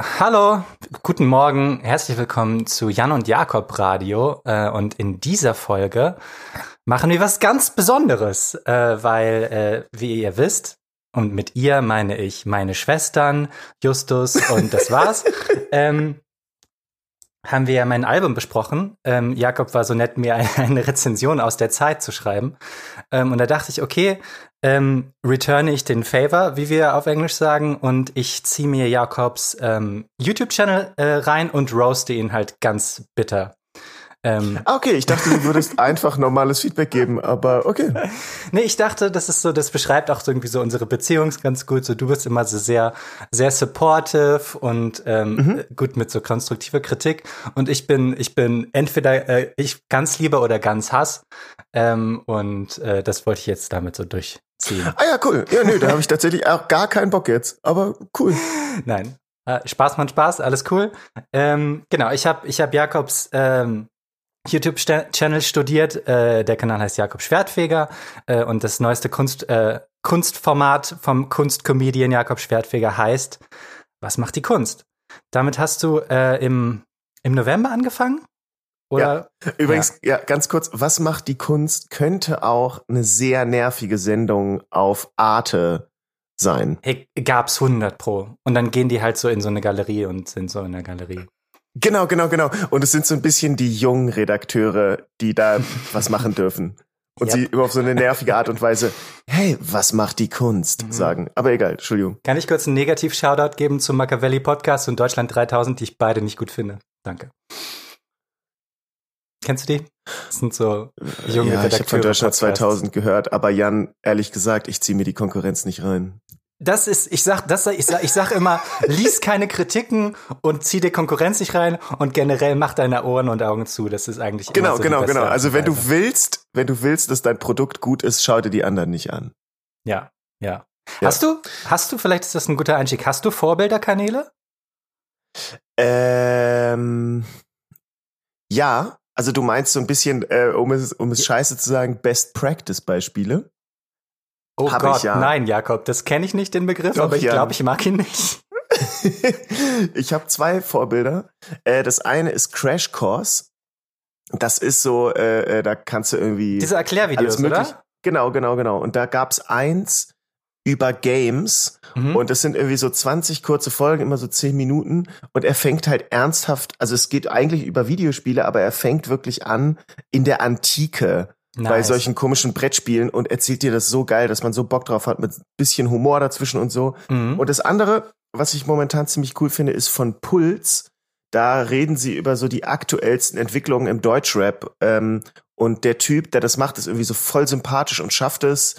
Hallo, guten Morgen, herzlich willkommen zu Jan und Jakob Radio. Äh, und in dieser Folge machen wir was ganz Besonderes, äh, weil, äh, wie ihr wisst, und mit ihr meine ich meine Schwestern, Justus und das war's, ähm, haben wir ja mein Album besprochen. Ähm, Jakob war so nett, mir eine Rezension aus der Zeit zu schreiben. Ähm, und da dachte ich, okay, ähm, returne ich den Favor, wie wir auf Englisch sagen, und ich ziehe mir Jakobs ähm, YouTube-Channel äh, rein und roaste ihn halt ganz bitter. Ähm, okay, ich dachte, du würdest einfach normales Feedback geben, aber okay. Nee, ich dachte, das ist so, das beschreibt auch so irgendwie so unsere Beziehung ganz gut. So, du bist immer so sehr, sehr supportive und ähm, mhm. gut mit so konstruktiver Kritik. Und ich bin, ich bin entweder äh, ich ganz lieber oder ganz Hass. Ähm, und äh, das wollte ich jetzt damit so durchziehen. Ah ja, cool. Ja, nö, da habe ich tatsächlich auch gar keinen Bock jetzt. Aber cool. Nein. Äh, Spaß macht Spaß, alles cool. Ähm, genau, ich habe ich hab Jakobs ähm, YouTube-Channel studiert. Äh, der Kanal heißt Jakob Schwertfeger äh, und das neueste Kunst, äh, Kunstformat vom Kunstcomedian Jakob Schwertfeger heißt Was macht die Kunst? Damit hast du äh, im, im November angefangen? Oder? Ja. Übrigens, ja. ja, ganz kurz, was macht die Kunst? Könnte auch eine sehr nervige Sendung auf Arte sein. Hey, gab's 100 pro. Und dann gehen die halt so in so eine Galerie und sind so in der Galerie. Genau, genau, genau. Und es sind so ein bisschen die jungen Redakteure, die da was machen dürfen. Und yep. sie immer auf so eine nervige Art und Weise, hey, was macht die Kunst, mhm. sagen. Aber egal, Entschuldigung. Kann ich kurz einen Negativ-Shoutout geben zum Machiavelli Podcast und Deutschland 3000, die ich beide nicht gut finde? Danke. Kennst du die? Das sind so junge ja, Redakteure. Ich habe von Deutschland Podcasts. 2000 gehört, aber Jan, ehrlich gesagt, ich ziehe mir die Konkurrenz nicht rein das ist, ich sag, das, ich sag, ich sag immer, lies keine Kritiken und zieh dir Konkurrenz nicht rein und generell mach deine Ohren und Augen zu. Das ist eigentlich genau, so genau, genau. Also wenn du willst, wenn du willst, dass dein Produkt gut ist, schau dir die anderen nicht an. Ja, ja. ja. Hast du, hast du, vielleicht ist das ein guter Einstieg. Hast du Vorbilderkanäle? Ähm, ja. Also du meinst so ein bisschen, äh, um es, um es scheiße zu sagen, Best Practice Beispiele? Oh Hab Gott, ja. nein, Jakob, das kenne ich nicht, den Begriff, Doch, aber ich glaube, ich mag ihn nicht. ich habe zwei Vorbilder. Äh, das eine ist Crash Course. Das ist so, äh, äh da kannst du irgendwie. Diese Erklärvideos, oder? Genau, genau, genau. Und da gab's eins über Games mhm. und es sind irgendwie so 20 kurze Folgen, immer so 10 Minuten und er fängt halt ernsthaft, also es geht eigentlich über Videospiele, aber er fängt wirklich an in der Antike nice. bei solchen komischen Brettspielen und erzählt dir das so geil, dass man so Bock drauf hat mit bisschen Humor dazwischen und so. Mhm. Und das andere, was ich momentan ziemlich cool finde, ist von Puls. Da reden sie über so die aktuellsten Entwicklungen im Deutschrap. Ähm, und der Typ, der das macht, ist irgendwie so voll sympathisch und schafft es,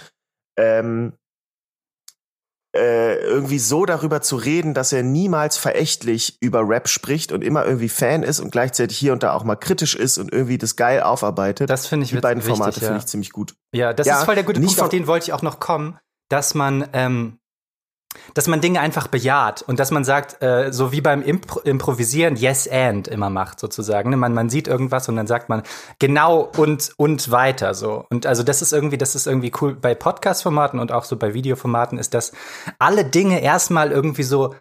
ähm, äh, irgendwie so darüber zu reden, dass er niemals verächtlich über Rap spricht und immer irgendwie Fan ist und gleichzeitig hier und da auch mal kritisch ist und irgendwie das geil aufarbeitet. Das finde ich Die beiden wichtig, Formate ja. finde ich ziemlich gut. Ja, das ja, ist voll der gute Punkt, auf den wollte ich auch noch kommen, dass man ähm, dass man Dinge einfach bejaht und dass man sagt, äh, so wie beim Impro Improvisieren, yes and immer macht sozusagen. Ne? Man, man sieht irgendwas und dann sagt man genau und und weiter so. Und also das ist irgendwie, das ist irgendwie cool bei Podcast-Formaten und auch so bei Videoformaten ist, dass alle Dinge erstmal irgendwie so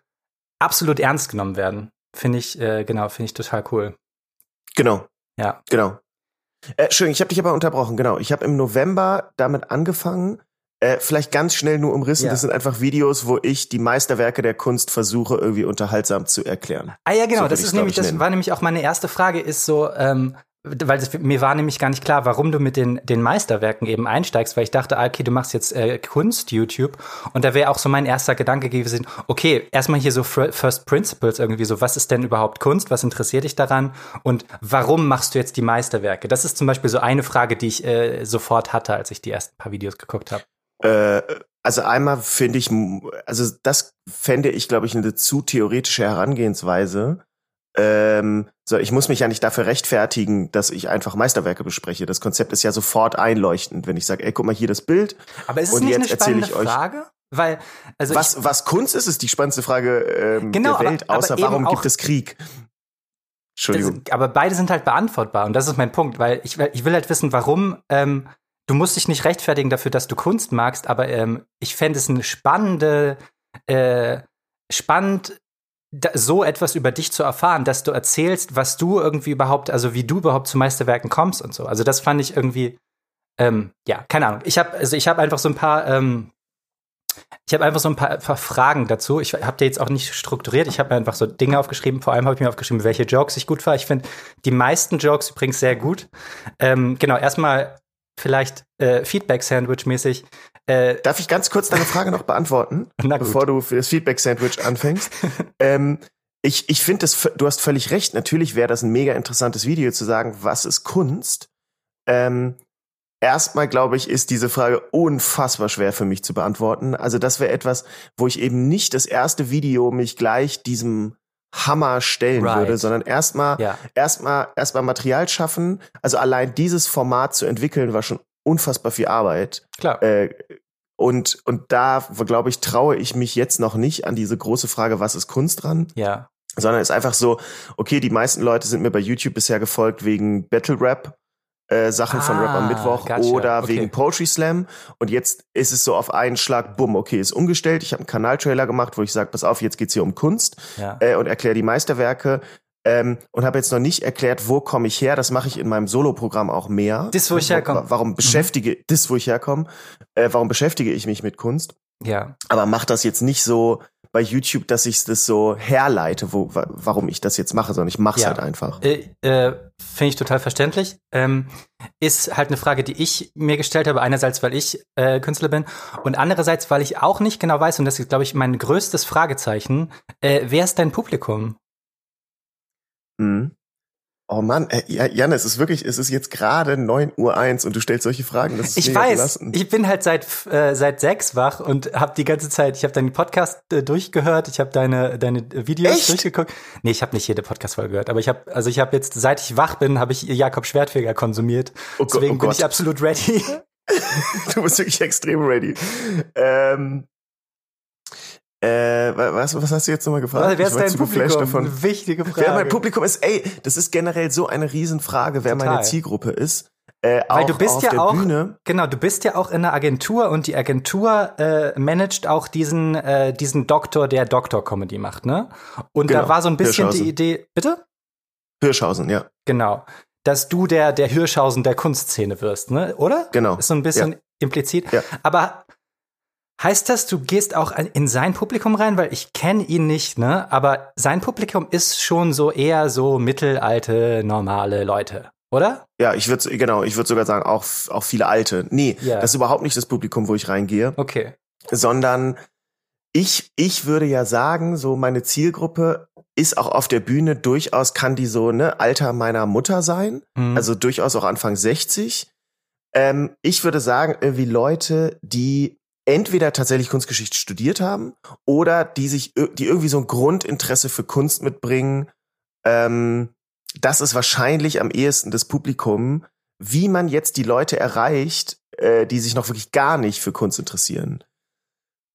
absolut ernst genommen werden. Finde ich, äh, genau, finde ich total cool. Genau. Ja. Genau. Äh, schön, ich habe dich aber unterbrochen, genau. Ich habe im November damit angefangen, äh, vielleicht ganz schnell nur umrissen, ja. das sind einfach Videos, wo ich die Meisterwerke der Kunst versuche, irgendwie unterhaltsam zu erklären. Ah ja, genau, so das ist nämlich, das war nämlich auch meine erste Frage, ist so, ähm, weil das, mir war nämlich gar nicht klar, warum du mit den, den Meisterwerken eben einsteigst, weil ich dachte, ah, okay, du machst jetzt äh, Kunst-YouTube und da wäre auch so mein erster Gedanke gewesen, okay, erstmal hier so First Principles irgendwie so, was ist denn überhaupt Kunst, was interessiert dich daran und warum machst du jetzt die Meisterwerke? Das ist zum Beispiel so eine Frage, die ich äh, sofort hatte, als ich die ersten paar Videos geguckt habe. Äh, also einmal finde ich, also das fände ich, glaube ich, eine zu theoretische Herangehensweise. Ähm, so, ich muss mich ja nicht dafür rechtfertigen, dass ich einfach Meisterwerke bespreche. Das Konzept ist ja sofort einleuchtend, wenn ich sage, ey, guck mal hier das Bild. Aber ist es nicht eine spannende Frage? Weil, also was, was Kunst ist, ist die spannendste Frage ähm, genau, der Welt, aber, außer aber warum gibt es Krieg? Entschuldigung. Das, aber beide sind halt beantwortbar und das ist mein Punkt, weil ich, ich will halt wissen, warum ähm, du musst dich nicht rechtfertigen dafür, dass du Kunst magst, aber ähm, ich fände es eine spannende, äh, spannend da, so etwas über dich zu erfahren, dass du erzählst, was du irgendwie überhaupt, also wie du überhaupt zu Meisterwerken kommst und so. Also das fand ich irgendwie, ähm, ja, keine Ahnung. Ich habe also ich habe einfach so ein paar ähm, ich habe einfach so ein paar, paar, Fragen dazu. Ich habe dir jetzt auch nicht strukturiert. Ich habe mir einfach so Dinge aufgeschrieben. Vor allem habe ich mir aufgeschrieben, welche Jokes ich gut fand. Ich finde die meisten Jokes übrigens sehr gut. Ähm, genau, erstmal vielleicht äh, Feedback-Sandwich-mäßig. Äh, Darf ich ganz kurz deine Frage noch beantworten, bevor du für das Feedback-Sandwich anfängst? ähm, ich ich finde, du hast völlig recht. Natürlich wäre das ein mega interessantes Video zu sagen, was ist Kunst? Ähm, Erstmal glaube ich, ist diese Frage unfassbar schwer für mich zu beantworten. Also das wäre etwas, wo ich eben nicht das erste Video mich gleich diesem Hammer stellen right. würde, sondern erstmal ja. erstmal erstmal Material schaffen. Also allein dieses Format zu entwickeln war schon unfassbar viel Arbeit. Klar. Äh, und und da glaube ich traue ich mich jetzt noch nicht an diese große Frage, was ist Kunst dran? Ja. Sondern ist einfach so, okay, die meisten Leute sind mir bei YouTube bisher gefolgt wegen Battle Rap äh, Sachen ah, von Rap am ah, Mittwoch gotcha. oder okay. wegen Poetry Slam. Und jetzt ist es so auf einen Schlag, bumm, okay, ist umgestellt. Ich habe einen Kanaltrailer gemacht, wo ich sage, pass auf, jetzt geht's hier um Kunst ja. äh, und erkläre die Meisterwerke. Ähm, und habe jetzt noch nicht erklärt, wo komme ich her. Das mache ich in meinem Solo-Programm auch mehr. Das, wo ich herkomme. Warum beschäftige, mhm. das, wo ich herkomme, äh, warum beschäftige ich mich mit Kunst? Ja. Aber mach das jetzt nicht so bei YouTube, dass ich das so herleite, wo, warum ich das jetzt mache, sondern ich mache es ja. halt einfach. Äh, äh, Finde ich total verständlich. Ähm, ist halt eine Frage, die ich mir gestellt habe. Einerseits, weil ich äh, Künstler bin und andererseits, weil ich auch nicht genau weiß, und das ist, glaube ich, mein größtes Fragezeichen, äh, wer ist dein Publikum? Mhm. Oh Mann, äh, Jan, es ist wirklich, es ist jetzt gerade neun Uhr eins und du stellst solche Fragen. Das ist ich weiß, belastend. ich bin halt seit äh, seit sechs wach und habe die ganze Zeit, ich habe deinen Podcast äh, durchgehört, ich habe deine deine Videos Echt? durchgeguckt. Nee, ich habe nicht jede Podcast Folge gehört, aber ich habe also ich habe jetzt seit ich wach bin, habe ich Jakob Schwertfeger konsumiert. Oh Deswegen oh bin ich absolut ready. du bist wirklich extrem ready. Ähm, äh, was, was hast du jetzt nochmal gefragt? Wer ist dein Publikum? Davon. wichtige Frage. Wer mein Publikum ist, ey, das ist generell so eine Riesenfrage, wer Total. meine Zielgruppe ist. Äh, Weil du bist ja auch, Bühne. genau, du bist ja auch in einer Agentur und die Agentur äh, managt auch diesen, äh, diesen Doktor, der Doktor-Comedy macht, ne? Und genau. da war so ein bisschen die Idee, bitte? Hirschhausen, ja. Genau. Dass du der, der Hirschhausen der Kunstszene wirst, ne? Oder? Genau. Ist so ein bisschen ja. implizit. Ja. Aber Heißt das, du gehst auch in sein Publikum rein, weil ich kenne ihn nicht, ne? Aber sein Publikum ist schon so eher so mittelalte, normale Leute, oder? Ja, ich würde genau, ich würde sogar sagen auch auch viele alte. Nee, yeah. das ist überhaupt nicht das Publikum, wo ich reingehe. Okay. Sondern ich ich würde ja sagen, so meine Zielgruppe ist auch auf der Bühne durchaus kann die so ne Alter meiner Mutter sein, mhm. also durchaus auch Anfang 60. Ähm, ich würde sagen, irgendwie Leute, die entweder tatsächlich Kunstgeschichte studiert haben oder die sich, die irgendwie so ein Grundinteresse für Kunst mitbringen. Ähm, das ist wahrscheinlich am ehesten das Publikum, wie man jetzt die Leute erreicht, äh, die sich noch wirklich gar nicht für Kunst interessieren.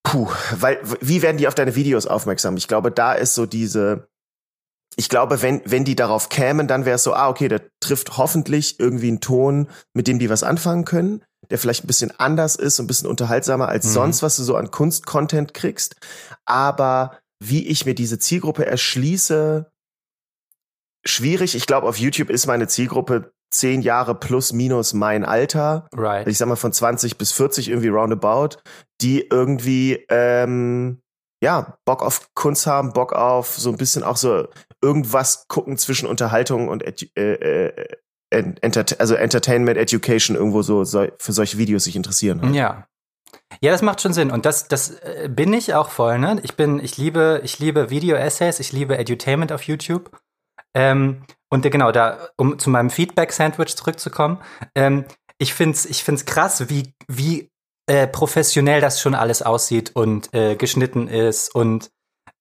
Puh, weil, wie werden die auf deine Videos aufmerksam? Ich glaube, da ist so diese, ich glaube, wenn, wenn die darauf kämen, dann wäre es so, ah, okay, der trifft hoffentlich irgendwie einen Ton, mit dem die was anfangen können der vielleicht ein bisschen anders ist, ein bisschen unterhaltsamer als mhm. sonst, was du so an Kunst-Content kriegst. Aber wie ich mir diese Zielgruppe erschließe, schwierig. Ich glaube, auf YouTube ist meine Zielgruppe zehn Jahre plus minus mein Alter. Right. Ich sag mal von 20 bis 40 irgendwie roundabout, die irgendwie ähm, ja Bock auf Kunst haben, Bock auf so ein bisschen auch so irgendwas gucken zwischen Unterhaltung und äh, äh, Enter also Entertainment, Education irgendwo so, so für solche Videos sich interessieren. Halt. Ja. Ja, das macht schon Sinn. Und das, das äh, bin ich auch voll, ne? Ich bin, ich liebe, ich liebe Video-Essays, ich liebe Edutainment auf YouTube. Ähm, und genau, da, um zu meinem Feedback-Sandwich zurückzukommen, ähm, ich find's, ich find's krass, wie, wie äh, professionell das schon alles aussieht und äh, geschnitten ist und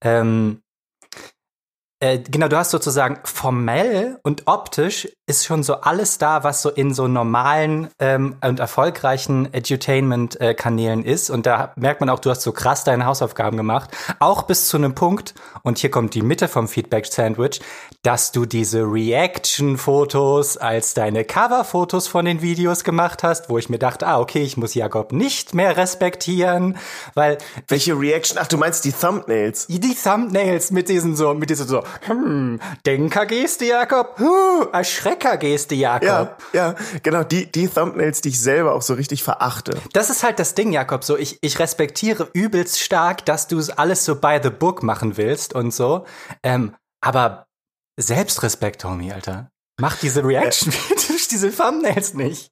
ähm, äh, genau, du hast sozusagen formell und optisch ist schon so alles da, was so in so normalen ähm, und erfolgreichen Edutainment-Kanälen ist. Und da merkt man auch, du hast so krass deine Hausaufgaben gemacht. Auch bis zu einem Punkt, und hier kommt die Mitte vom Feedback-Sandwich, dass du diese Reaction-Fotos als deine Cover-Fotos von den Videos gemacht hast, wo ich mir dachte, ah, okay, ich muss Jakob nicht mehr respektieren, weil. Welche Reaction? Ach, du meinst die Thumbnails? Die Thumbnails mit diesen so, mit diesen so, hm, Denker-Geste, Jakob, huh, Erschrecker-Geste, Jakob. Ja, ja, genau, die, die Thumbnails, die ich selber auch so richtig verachte. Das ist halt das Ding, Jakob, so, ich, ich respektiere übelst stark, dass du es alles so by the book machen willst und so, ähm, aber Selbstrespekt, Homie, Alter. Mach diese Reaction-Videos, diese Thumbnails nicht.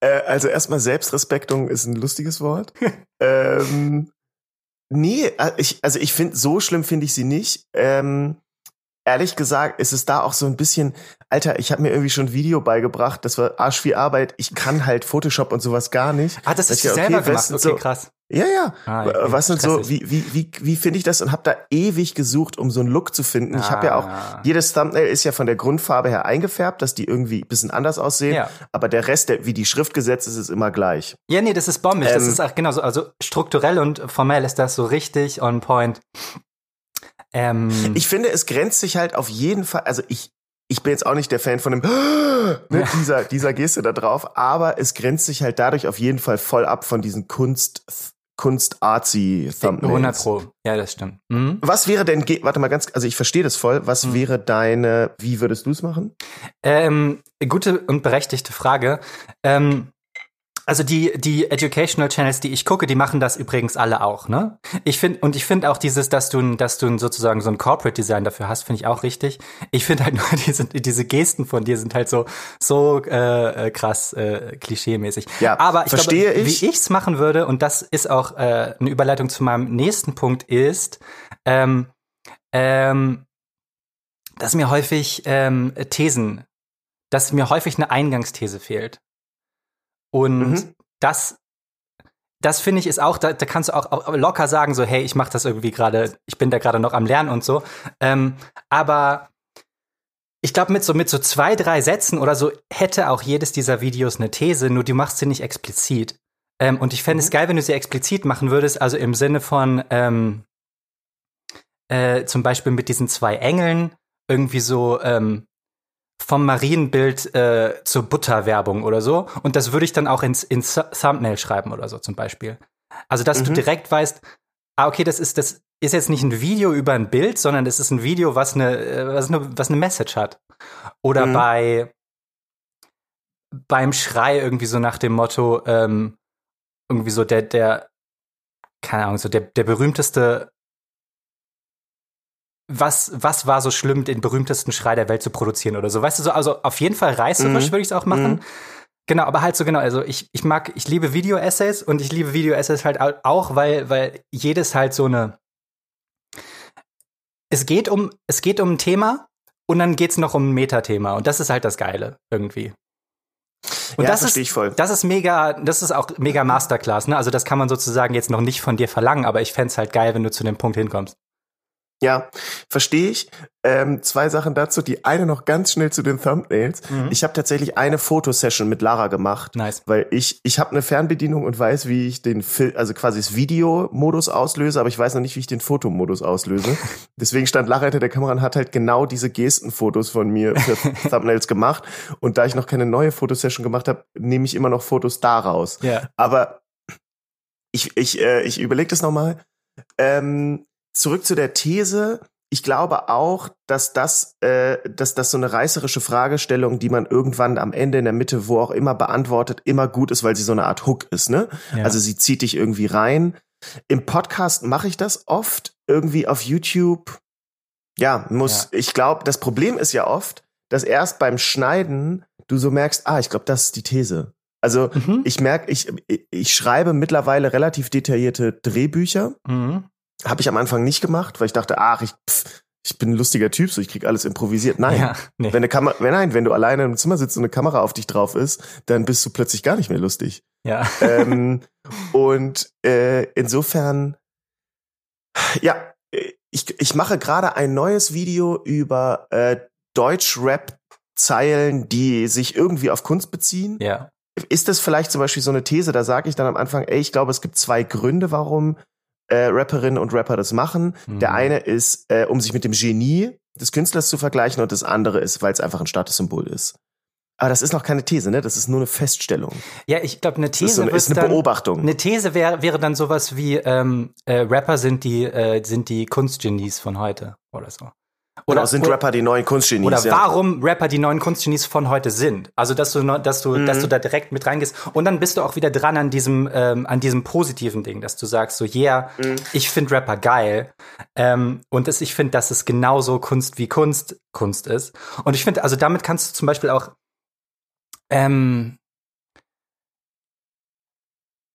Äh, also erstmal Selbstrespektung ist ein lustiges Wort. ähm, nee, äh, ich, also ich finde, so schlimm finde ich sie nicht. Ähm, ehrlich gesagt ist es da auch so ein bisschen, Alter, ich habe mir irgendwie schon ein Video beigebracht, das war arsch viel Arbeit. Ich kann halt Photoshop und sowas gar nicht. Ah, das ist ja, okay, selber gemacht. Okay, so, krass. Ja, ja. Ah, okay. Was sind so, wie, wie, wie, wie finde ich das? Und habe da ewig gesucht, um so einen Look zu finden. Ah. Ich habe ja auch, jedes Thumbnail ist ja von der Grundfarbe her eingefärbt, dass die irgendwie ein bisschen anders aussehen. Ja. Aber der Rest, der, wie die Schrift gesetzt ist, ist immer gleich. Ja, nee, das ist bombig. Ähm, das ist auch genau so. Also strukturell und formell ist das so richtig on point. Ähm, ich finde, es grenzt sich halt auf jeden Fall, also ich, ich bin jetzt auch nicht der Fan von dem ne, ja. dieser, dieser Geste da drauf, aber es grenzt sich halt dadurch auf jeden Fall voll ab von diesen Kunst, Kunst-Artsy Thumbnails. 100 Pro. Ja, das stimmt. Mhm. Was wäre denn, warte mal ganz, also ich verstehe das voll, was mhm. wäre deine, wie würdest du es machen? Ähm, gute und berechtigte Frage. Ähm, also die, die Educational Channels, die ich gucke, die machen das übrigens alle auch, ne? Ich finde, und ich finde auch dieses, dass du, dass du sozusagen so ein Corporate Design dafür hast, finde ich auch richtig. Ich finde halt nur diese, diese Gesten von dir sind halt so, so äh, äh krass äh, klischee-mäßig. Ja, aber ich verstehe glaube, ich. wie ich's machen würde, und das ist auch äh, eine Überleitung zu meinem nächsten Punkt, ist, ähm, ähm, dass mir häufig ähm, Thesen, dass mir häufig eine Eingangsthese fehlt. Und mhm. das, das finde ich ist auch, da, da kannst du auch, locker sagen, so, hey, ich mache das irgendwie gerade, ich bin da gerade noch am Lernen und so. Ähm, aber ich glaube, mit so, mit so zwei, drei Sätzen oder so hätte auch jedes dieser Videos eine These, nur du machst sie nicht explizit. Ähm, und ich fände mhm. es geil, wenn du sie explizit machen würdest, also im Sinne von ähm, äh, zum Beispiel mit diesen zwei Engeln irgendwie so, ähm, vom Marienbild äh, zur Butterwerbung oder so. Und das würde ich dann auch ins, ins Thumbnail schreiben oder so zum Beispiel. Also, dass mhm. du direkt weißt, ah, okay, das ist, das ist jetzt nicht ein Video über ein Bild, sondern das ist ein Video, was eine, äh, was eine, was eine Message hat. Oder mhm. bei beim Schrei irgendwie so nach dem Motto, ähm, irgendwie so der, der, keine Ahnung, so der, der berühmteste was, was war so schlimm, den berühmtesten Schrei der Welt zu produzieren oder so. Weißt du, so, also auf jeden Fall reißerisch mhm. würde ich es auch machen. Mhm. Genau, aber halt so genau, also ich, ich mag, ich liebe Video-Essays und ich liebe Video-Essays halt auch, weil, weil jedes halt so eine, es geht um, es geht um ein Thema und dann geht's noch um ein Metathema und das ist halt das Geile irgendwie. Und ja, das ist, ich voll. das ist mega, das ist auch mega Masterclass, ne? Also das kann man sozusagen jetzt noch nicht von dir verlangen, aber ich fände halt geil, wenn du zu dem Punkt hinkommst. Ja, verstehe ich. Ähm, zwei Sachen dazu. Die eine noch ganz schnell zu den Thumbnails. Mhm. Ich habe tatsächlich eine Fotosession mit Lara gemacht, nice. weil ich ich habe eine Fernbedienung und weiß, wie ich den Fil also quasi das Videomodus auslöse, aber ich weiß noch nicht, wie ich den Fotomodus auslöse. Deswegen stand Lara hinter der Kamera und hat halt genau diese Gestenfotos von mir für Thumbnails gemacht. Und da ich noch keine neue Fotosession gemacht habe, nehme ich immer noch Fotos daraus. Ja. Aber ich ich äh, ich überlege das nochmal. Ähm, zurück zu der These. Ich glaube auch, dass das, äh, dass das so eine reißerische Fragestellung, die man irgendwann am Ende in der Mitte, wo auch immer beantwortet, immer gut ist, weil sie so eine Art Hook ist. Ne? Ja. Also sie zieht dich irgendwie rein. Im Podcast mache ich das oft irgendwie auf YouTube. Ja, muss. Ja. Ich glaube, das Problem ist ja oft, dass erst beim Schneiden du so merkst, ah, ich glaube, das ist die These. Also mhm. ich merke, ich, ich schreibe mittlerweile relativ detaillierte Drehbücher. Mhm. Habe ich am Anfang nicht gemacht, weil ich dachte, ach, ich, pff, ich bin ein lustiger Typ, so ich krieg alles improvisiert. Nein, ja, nee. wenn eine Kamera, wenn nein, wenn du alleine im Zimmer sitzt und eine Kamera auf dich drauf ist, dann bist du plötzlich gar nicht mehr lustig. Ja. Ähm, und äh, insofern, ja, ich, ich mache gerade ein neues Video über äh, Deutsch-Rap-Zeilen, die sich irgendwie auf Kunst beziehen. Ja. Ist das vielleicht zum Beispiel so eine These, da sage ich dann am Anfang, ey, ich glaube, es gibt zwei Gründe, warum äh, Rapperinnen und Rapper das machen. Mhm. Der eine ist, äh, um sich mit dem Genie des Künstlers zu vergleichen und das andere ist, weil es einfach ein Statussymbol ist. Aber das ist noch keine These, ne? Das ist nur eine Feststellung. Ja, ich glaube, eine These ist, so eine, ist eine dann, Beobachtung. Eine These wäre wäre dann sowas wie ähm, äh, Rapper sind die äh, sind die Kunstgenies von heute oder so. Oder genau, sind Rapper die neuen Kunstgenies? Oder ja. warum Rapper die neuen Kunstgenies von heute sind? Also dass du dass du mhm. dass du da direkt mit reingehst und dann bist du auch wieder dran an diesem ähm, an diesem positiven Ding, dass du sagst so yeah, mhm. ich finde Rapper geil ähm, und das, ich finde, dass es genauso Kunst wie Kunst Kunst ist und ich finde also damit kannst du zum Beispiel auch ähm,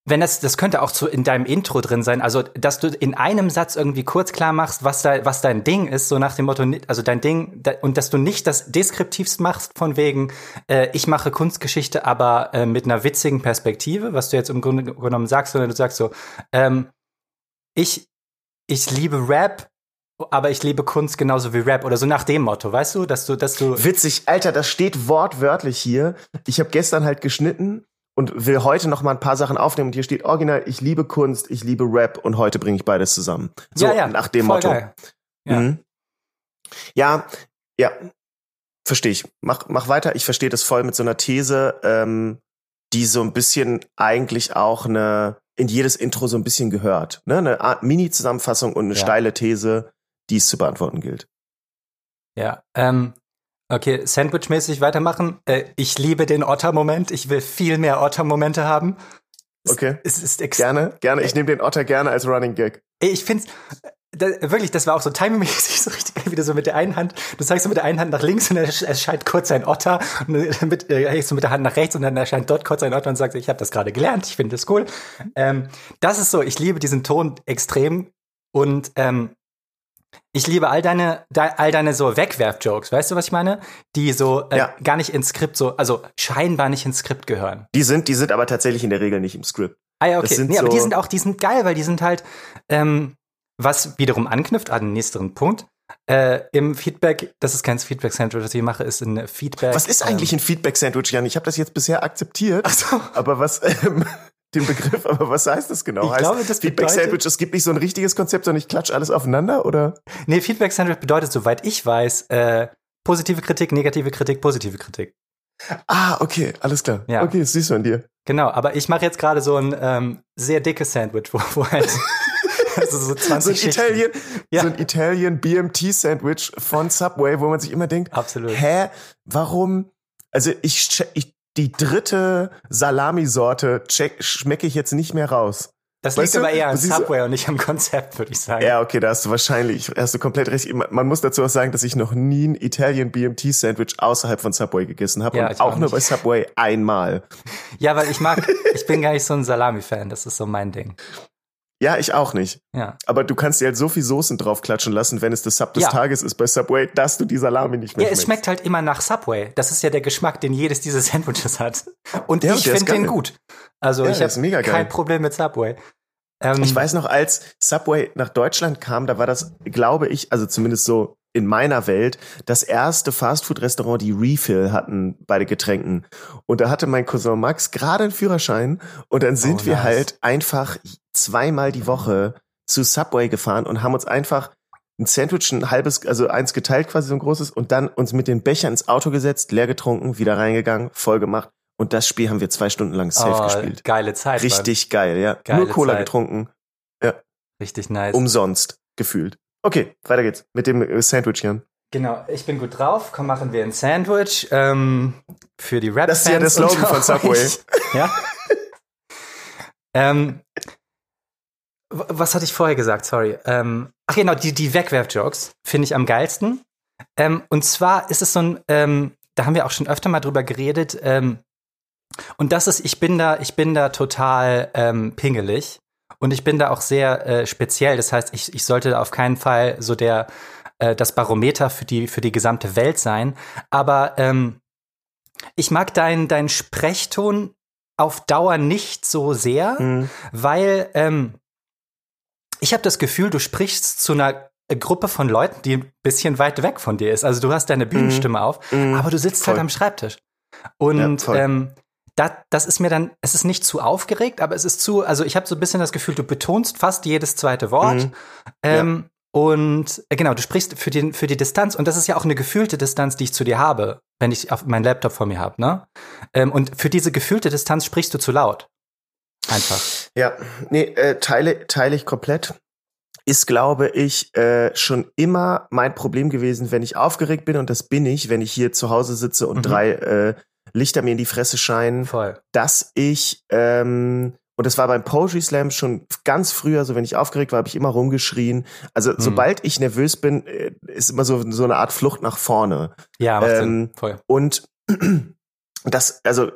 wenn das, das könnte auch so in deinem Intro drin sein, also dass du in einem Satz irgendwie kurz klar machst, was da, was dein Ding ist, so nach dem Motto, also dein Ding, und dass du nicht das deskriptivst machst von wegen, äh, ich mache Kunstgeschichte, aber äh, mit einer witzigen Perspektive, was du jetzt im Grunde genommen sagst, sondern du sagst so, ähm, ich, ich liebe Rap, aber ich liebe Kunst genauso wie Rap oder so nach dem Motto, weißt du, dass du, dass du. Witzig, Alter, das steht wortwörtlich hier. Ich habe gestern halt geschnitten und will heute noch mal ein paar Sachen aufnehmen und hier steht original, ich liebe Kunst, ich liebe Rap und heute bringe ich beides zusammen. So, ja, ja, nach dem Motto. Geil. Ja. Mhm. ja, ja, verstehe ich. Mach, mach weiter. Ich verstehe das voll mit so einer These, ähm, die so ein bisschen eigentlich auch eine in jedes Intro so ein bisschen gehört. Ne? Eine Art Mini-Zusammenfassung und eine ja. steile These, die es zu beantworten gilt. Ja, ähm, okay, Sandwich-mäßig weitermachen. Äh, ich liebe den Otter-Moment. Ich will viel mehr Otter-Momente haben. Es, okay. Es ist gerne, gerne. Ich nehme den Otter gerne als Running Gag. Ich finde da, wirklich, das war auch so timingmäßig so richtig wieder so mit der einen Hand. Du zeigst so mit der einen Hand nach links und dann erscheint kurz ein Otter und mit, äh, so mit der Hand nach rechts und dann erscheint dort kurz ein Otter und sagt, ich habe das gerade gelernt, ich finde das cool. Ähm, das ist so, ich liebe diesen Ton extrem und ähm, ich liebe all deine, all deine so Wegwerf-Jokes, weißt du, was ich meine? Die so äh, ja. gar nicht ins Skript so, also scheinbar nicht ins Skript gehören. Die sind, die sind aber tatsächlich in der Regel nicht im Skript. Ah ja, okay. Nee, so aber die sind auch, die sind geil, weil die sind halt, ähm, was wiederum anknüpft an den nächsten Punkt. Äh, Im Feedback, das ist kein Feedback-Sandwich, was ich mache, ist ein Feedback. Was ist eigentlich ähm, ein Feedback-Sandwich, Jan? Ich habe das jetzt bisher akzeptiert. Ach so. Aber was, ähm, den Begriff, aber was heißt das genau? Ich heißt glaube, das Feedback Sandwich, es gibt nicht so ein richtiges Konzept, sondern ich klatsche alles aufeinander, oder? Nee, Feedback Sandwich bedeutet, soweit ich weiß, äh, positive Kritik, negative Kritik, positive Kritik. Ah, okay, alles klar. Ja. Okay, das siehst du an dir. Genau, aber ich mache jetzt gerade so ein ähm, sehr dickes Sandwich, wo, wo halt also so 20 so ein Italien, ja. so ein Italien BMT Sandwich von Subway, wo man sich immer denkt, Absolut. hä, warum? Also ich, ich die dritte Salamisorte schmecke ich jetzt nicht mehr raus. Das liegt aber eher am Subway und nicht am Konzept, würde ich sagen. Ja, okay, da hast du wahrscheinlich, hast du komplett recht. Man muss dazu auch sagen, dass ich noch nie ein Italian BMT Sandwich außerhalb von Subway gegessen habe ja, und auch, auch nur bei Subway einmal. Ja, weil ich mag, ich bin gar nicht so ein Salami-Fan, das ist so mein Ding. Ja, ich auch nicht. Ja. Aber du kannst dir halt so viel Soßen draufklatschen lassen, wenn es das Sub des ja. Tages ist bei Subway, dass du die Salami nicht mehr Ja, es schmeckt halt immer nach Subway. Das ist ja der Geschmack, den jedes dieser Sandwiches hat. Und ja, ich finde den gut. Also ja, ich habe kein Problem mit Subway. Ähm, ich weiß noch, als Subway nach Deutschland kam, da war das, glaube ich, also zumindest so in meiner Welt das erste Fastfood-Restaurant, die Refill hatten bei den Getränken. Und da hatte mein Cousin Max gerade einen Führerschein und dann sind oh, wir halt einfach zweimal die Woche zu Subway gefahren und haben uns einfach ein Sandwich, ein halbes, also eins geteilt quasi so ein großes und dann uns mit den Bechern ins Auto gesetzt, leer getrunken, wieder reingegangen, voll gemacht. Und das Spiel haben wir zwei Stunden lang safe oh, gespielt. Geile Zeit. Richtig Mann. geil, ja. Geile Nur Cola Zeit. getrunken. Ja. Richtig nice. Umsonst gefühlt. Okay, weiter geht's mit dem äh, Sandwich, Jan. Genau, ich bin gut drauf. Komm, machen wir ein Sandwich ähm, für die rap Das ist ja der Slogan von Subway. ja. ähm, was hatte ich vorher gesagt? Sorry. Ähm, ach genau, die, die Wegwerf-Jokes finde ich am geilsten. Ähm, und zwar ist es so ein, ähm, da haben wir auch schon öfter mal drüber geredet. Ähm, und das ist, ich bin da, ich bin da total ähm, pingelig. Und ich bin da auch sehr äh, speziell. Das heißt, ich, ich sollte auf keinen Fall so der äh, das Barometer für die für die gesamte Welt sein. Aber ähm, ich mag deinen deinen Sprechton auf Dauer nicht so sehr, mhm. weil ähm, ich habe das Gefühl, du sprichst zu einer Gruppe von Leuten, die ein bisschen weit weg von dir ist. Also du hast deine mhm. Bühnenstimme mm. auf, mm. aber du sitzt halt Voll. halt am Schreibtisch. Und ja, ähm, das, das ist mir dann, es ist nicht zu aufgeregt, aber es ist zu, also ich habe so ein bisschen das Gefühl, du betonst fast jedes zweite Wort. Mhm. Ähm, ja. Und äh, genau, du sprichst für, den, für die Distanz, und das ist ja auch eine gefühlte Distanz, die ich zu dir habe, wenn ich auf meinen Laptop vor mir habe, ne? Ähm, und für diese gefühlte Distanz sprichst du zu laut. Einfach. Ja, nee, äh, teile, teile ich komplett. Ist, glaube ich, äh, schon immer mein Problem gewesen, wenn ich aufgeregt bin, und das bin ich, wenn ich hier zu Hause sitze und mhm. drei äh, Lichter mir in die Fresse scheinen, Voll. dass ich, ähm, und das war beim Poetry Slam schon ganz früher, so wenn ich aufgeregt war, habe ich immer rumgeschrien. Also hm. sobald ich nervös bin, äh, ist immer so, so eine Art Flucht nach vorne. Ja, macht ähm. Voll. Und das, also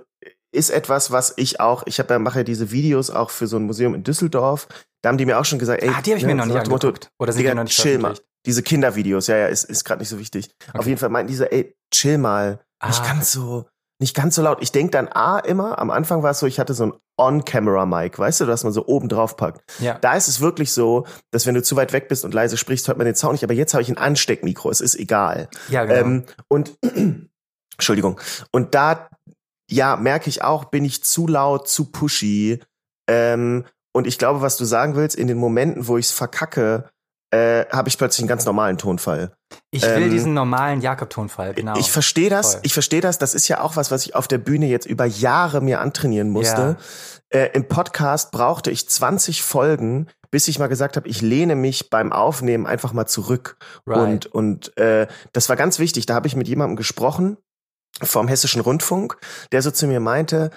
ist etwas, was ich auch, ich habe ja mache ja diese Videos auch für so ein Museum in Düsseldorf. Da haben die mir auch schon gesagt, ey, ah, die habe ich ne, mir noch nicht angeguckt. Motto, Oder sind die noch nicht chill mal. Diese Kindervideos, ja, ja, ist, ist gerade nicht so wichtig. Okay. Auf jeden Fall meinten diese, ey, chill mal. Ah. Ich kann so, nicht ganz so laut. Ich denke dann A immer, am Anfang war es so, ich hatte so ein On-Camera-Mic, weißt du, dass man so oben drauf packt. Ja. Da ist es wirklich so, dass wenn du zu weit weg bist und leise sprichst, hört man den Sound nicht. Aber jetzt habe ich ein Ansteckmikro, es ist egal. Ja, genau. Ähm, und Entschuldigung. Und da, ja, merke ich auch, bin ich zu laut, zu pushy. Ähm, und ich glaube, was du sagen willst, in den Momenten, wo ich es verkacke, äh, habe ich plötzlich einen ganz normalen Tonfall. Ich will ähm, diesen normalen Jakob-Tonfall, genau. Ich verstehe das, Voll. ich verstehe das. Das ist ja auch was, was ich auf der Bühne jetzt über Jahre mir antrainieren musste. Ja. Äh, Im Podcast brauchte ich 20 Folgen, bis ich mal gesagt habe, ich lehne mich beim Aufnehmen einfach mal zurück. Right. Und, und äh, das war ganz wichtig. Da habe ich mit jemandem gesprochen vom Hessischen Rundfunk, der so zu mir meinte,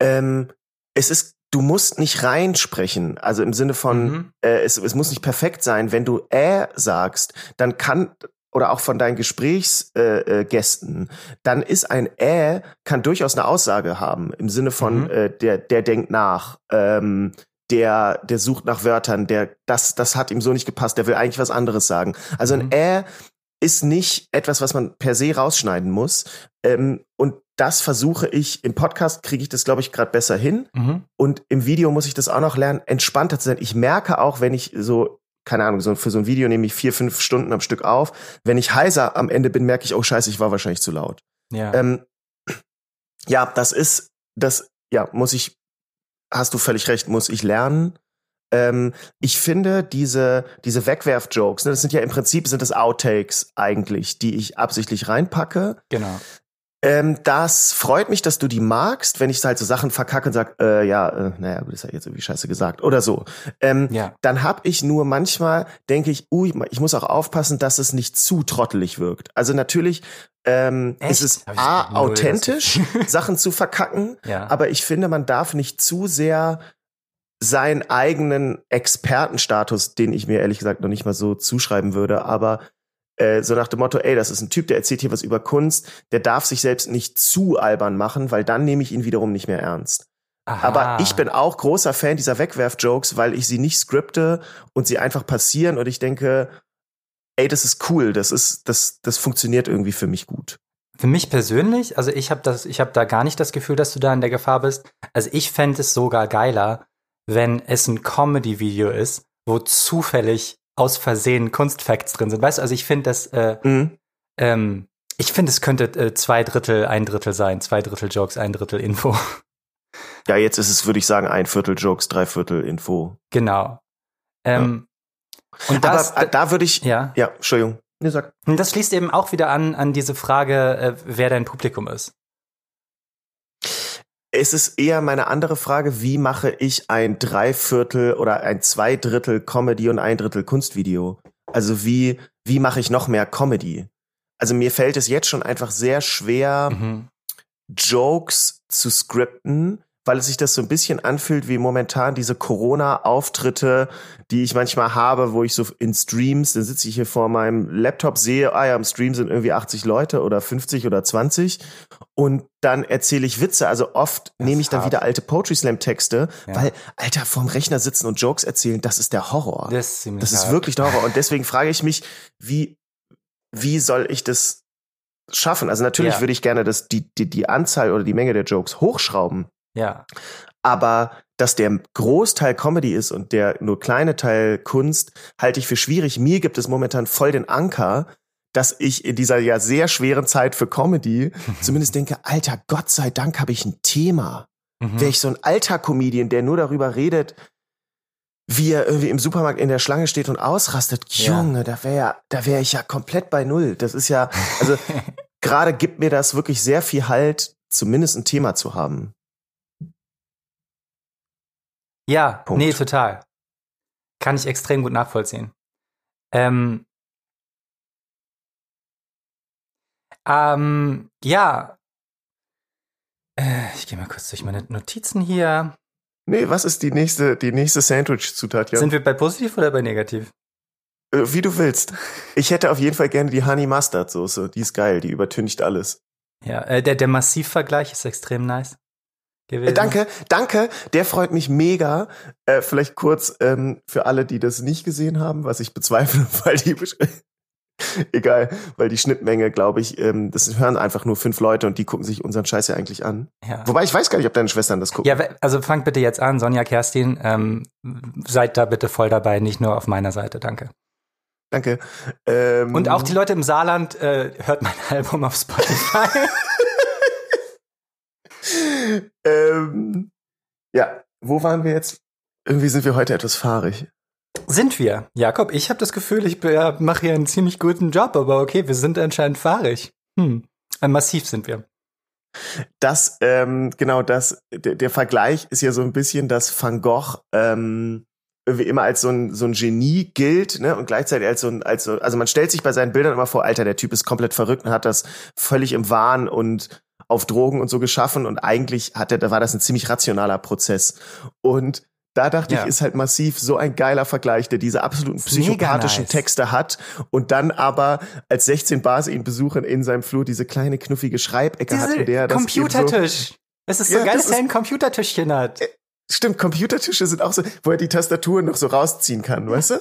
ähm, es ist du musst nicht reinsprechen, also im Sinne von, mhm. äh, es, es muss nicht perfekt sein. Wenn du äh sagst, dann kann oder auch von deinen Gesprächsgästen, äh, äh, dann ist ein äh kann durchaus eine Aussage haben im Sinne von mhm. äh, der der denkt nach, ähm, der der sucht nach Wörtern, der das das hat ihm so nicht gepasst, der will eigentlich was anderes sagen. Also ein mhm. äh ist nicht etwas, was man per se rausschneiden muss. Ähm, und das versuche ich, im Podcast kriege ich das, glaube ich, gerade besser hin. Mhm. Und im Video muss ich das auch noch lernen, entspannter zu sein. Ich merke auch, wenn ich so, keine Ahnung, so für so ein Video nehme ich vier, fünf Stunden am Stück auf. Wenn ich heiser am Ende bin, merke ich, oh scheiße, ich war wahrscheinlich zu laut. Ja, ähm, ja das ist, das, ja, muss ich, hast du völlig recht, muss ich lernen. Ähm, ich finde diese, diese Wegwerf-Jokes, ne, das sind ja im Prinzip sind das Outtakes eigentlich, die ich absichtlich reinpacke. Genau. Ähm, das freut mich, dass du die magst, wenn ich halt so Sachen verkacke und sag, äh, ja, äh, naja, das ist ja jetzt irgendwie scheiße gesagt oder so. Ähm, ja. Dann hab ich nur manchmal, denke ich, uh, ich muss auch aufpassen, dass es nicht zu trottelig wirkt. Also natürlich ähm, ist es A, authentisch, Sachen zu verkacken, ja. aber ich finde, man darf nicht zu sehr seinen eigenen Expertenstatus, den ich mir ehrlich gesagt noch nicht mal so zuschreiben würde, aber äh, so nach dem Motto, ey, das ist ein Typ, der erzählt hier was über Kunst, der darf sich selbst nicht zu albern machen, weil dann nehme ich ihn wiederum nicht mehr ernst. Aha. Aber ich bin auch großer Fan dieser Wegwerf-Jokes, weil ich sie nicht skripte und sie einfach passieren und ich denke, ey, das ist cool, das ist, das, das funktioniert irgendwie für mich gut. Für mich persönlich, also ich habe das, ich habe da gar nicht das Gefühl, dass du da in der Gefahr bist. Also ich fände es sogar geiler, wenn es ein Comedy-Video ist, wo zufällig aus Versehen Kunstfacts drin sind. Weißt du, also ich finde das, äh, mhm. ähm, ich finde, es könnte äh, zwei Drittel, ein Drittel sein, zwei Drittel Jokes, ein Drittel Info. Ja, jetzt ist es, würde ich sagen, ein Viertel Jokes, drei Viertel Info. Genau. Ähm, ja. Und das, Aber da würde ich, ja, ja, Entschuldigung. Nee, sag. Und das schließt eben auch wieder an, an diese Frage, äh, wer dein Publikum ist. Es ist eher meine andere Frage, wie mache ich ein Dreiviertel oder ein Zweidrittel Comedy und ein Drittel Kunstvideo? Also wie, wie mache ich noch mehr Comedy? Also mir fällt es jetzt schon einfach sehr schwer, mhm. Jokes zu skripten, weil es sich das so ein bisschen anfühlt wie momentan diese Corona-Auftritte, die ich manchmal habe, wo ich so in Streams, dann sitze ich hier vor meinem Laptop, sehe, ah ja, im Stream sind irgendwie 80 Leute oder 50 oder 20 und dann erzähle ich Witze. Also oft das nehme ich dann hart. wieder alte Poetry Slam Texte, ja. weil, Alter, vorm Rechner sitzen und Jokes erzählen, das ist der Horror. Das ist, das ist wirklich der Horror. Und deswegen frage ich mich, wie, wie soll ich das schaffen? Also natürlich ja. würde ich gerne das, die, die, die Anzahl oder die Menge der Jokes hochschrauben. Ja. Aber dass der Großteil Comedy ist und der nur kleine Teil Kunst, halte ich für schwierig. Mir gibt es momentan voll den Anker, dass ich in dieser ja sehr schweren Zeit für Comedy zumindest denke, alter Gott sei Dank habe ich ein Thema. Mhm. Wäre ich so ein alter Comedian, der nur darüber redet, wie er irgendwie im Supermarkt in der Schlange steht und ausrastet, Junge, ja. da wäre da wäre ich ja komplett bei null. Das ist ja, also gerade gibt mir das wirklich sehr viel Halt, zumindest ein Thema zu haben. Ja, Punkt. nee, total. Kann ich extrem gut nachvollziehen. Ähm, ähm, ja. Äh, ich gehe mal kurz durch meine Notizen hier. Nee, was ist die nächste, die nächste Sandwich-Zutat? Sind wir bei positiv oder bei negativ? Äh, wie du willst. Ich hätte auf jeden Fall gerne die Honey Mustard Soße. Die ist geil, die übertüncht alles. Ja, äh, der, der Massivvergleich ist extrem nice. Gewesen. Danke, danke. Der freut mich mega. Äh, vielleicht kurz ähm, für alle, die das nicht gesehen haben, was ich bezweifle, weil die egal, weil die Schnittmenge, glaube ich, ähm, das hören einfach nur fünf Leute und die gucken sich unseren Scheiß ja eigentlich an. Ja. Wobei ich weiß gar nicht, ob deine Schwestern das gucken. Ja, also fangt bitte jetzt an, Sonja, Kerstin, ähm, seid da bitte voll dabei, nicht nur auf meiner Seite, danke. Danke. Ähm, und auch die Leute im Saarland äh, hört mein Album auf Spotify. Ähm, ja, wo waren wir jetzt? Irgendwie sind wir heute etwas fahrig. Sind wir? Jakob, ich habe das Gefühl, ich ja, mache hier einen ziemlich guten Job, aber okay, wir sind anscheinend fahrig. Hm. Äh, massiv sind wir. Das, ähm, genau, das, der, der, Vergleich ist ja so ein bisschen, dass Van Gogh ähm, irgendwie immer als so ein, so ein Genie gilt, ne, und gleichzeitig als so ein, als so, also man stellt sich bei seinen Bildern immer vor, Alter, der Typ ist komplett verrückt und hat das völlig im Wahn und auf Drogen und so geschaffen und eigentlich hat er, da war das ein ziemlich rationaler Prozess. Und da dachte ja. ich, ist halt massiv so ein geiler Vergleich, der diese absoluten psychopathischen nice. Texte hat und dann aber als 16 Bars ihn besuchen in seinem Flur diese kleine knuffige Schreibecke diese hat, in der das Computertisch. So, es ist so ja, geil, dass er ein Computertischchen hat. Stimmt, Computertische sind auch so, wo er die Tastaturen noch so rausziehen kann, weißt du?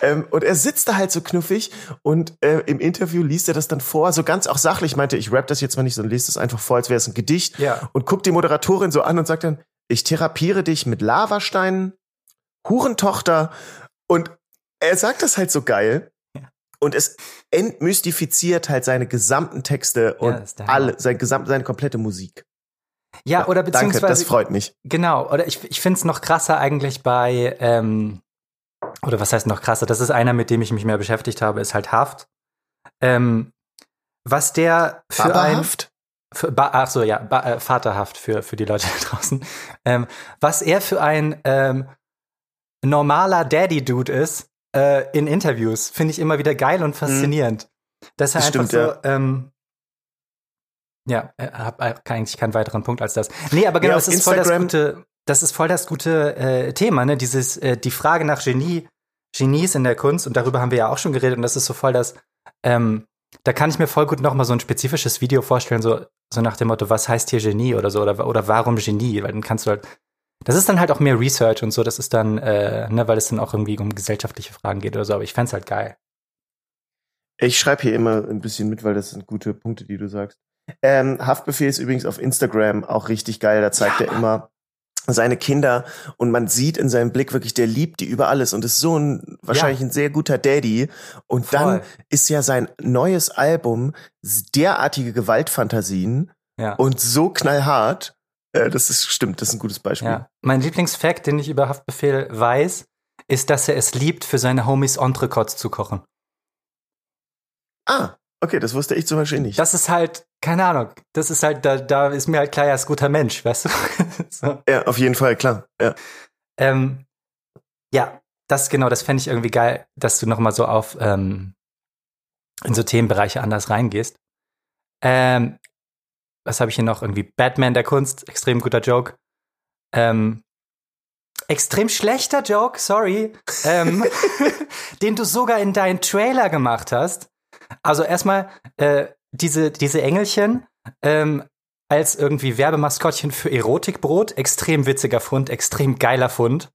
Ähm, und er sitzt da halt so knuffig und äh, im Interview liest er das dann vor, so ganz auch sachlich, meinte, ich rap das jetzt mal nicht, sondern lese das einfach vor, als wäre es ein Gedicht. Ja. Und guckt die Moderatorin so an und sagt dann, ich therapiere dich mit Lavasteinen, Hurentochter und er sagt das halt so geil. Und es entmystifiziert halt seine gesamten Texte und ja, alle, sein gesamt, seine komplette Musik. Ja, oder beziehungsweise. Danke, das freut mich. Genau, oder ich, ich finde es noch krasser eigentlich bei, ähm, oder was heißt noch krasser? Das ist einer, mit dem ich mich mehr beschäftigt habe, ist halt Haft. Ähm, was der für ein ach so, ja, ba, äh, Vaterhaft für, für die Leute da draußen. Ähm, was er für ein ähm, normaler Daddy-Dude ist äh, in Interviews, finde ich immer wieder geil und faszinierend. Mhm. Dass er das einfach stimmt, so, ja. ähm, ja, hab eigentlich keinen weiteren Punkt als das. Nee, aber genau, ja, das ist Instagram voll das gute, das ist voll das gute äh, Thema, ne? Dieses, äh, die Frage nach Genie, Genies in der Kunst, und darüber haben wir ja auch schon geredet, und das ist so voll das, ähm, da kann ich mir voll gut noch mal so ein spezifisches Video vorstellen, so, so nach dem Motto, was heißt hier Genie oder so, oder, oder warum Genie? Weil dann kannst du halt, das ist dann halt auch mehr Research und so, das ist dann, äh, ne, weil es dann auch irgendwie um gesellschaftliche Fragen geht oder so, aber ich fände halt geil. Ich schreibe hier immer ein bisschen mit, weil das sind gute Punkte, die du sagst. Ähm, Haftbefehl ist übrigens auf Instagram auch richtig geil. Da zeigt ja, er immer seine Kinder und man sieht in seinem Blick wirklich, der liebt die über alles und ist so ein wahrscheinlich ja. ein sehr guter Daddy. Und Voll. dann ist ja sein neues Album derartige Gewaltfantasien ja. und so knallhart. Äh, das ist stimmt, das ist ein gutes Beispiel. Ja. Mein Lieblingsfakt, den ich über Haftbefehl weiß, ist, dass er es liebt, für seine Homies Entrecots zu kochen. Ah, Okay, das wusste ich zum Beispiel nicht. Das ist halt, keine Ahnung, das ist halt, da, da ist mir halt klar, er ist guter Mensch, weißt du? so. Ja, auf jeden Fall, klar. Ja, ähm, ja das genau, das fände ich irgendwie geil, dass du nochmal so auf ähm, in so Themenbereiche anders reingehst. Ähm, was habe ich hier noch? Irgendwie Batman der Kunst, extrem guter Joke. Ähm, extrem schlechter Joke, sorry, ähm, den du sogar in deinen Trailer gemacht hast. Also erstmal äh, diese, diese Engelchen ähm, als irgendwie Werbemaskottchen für Erotikbrot, extrem witziger Fund, extrem geiler Fund.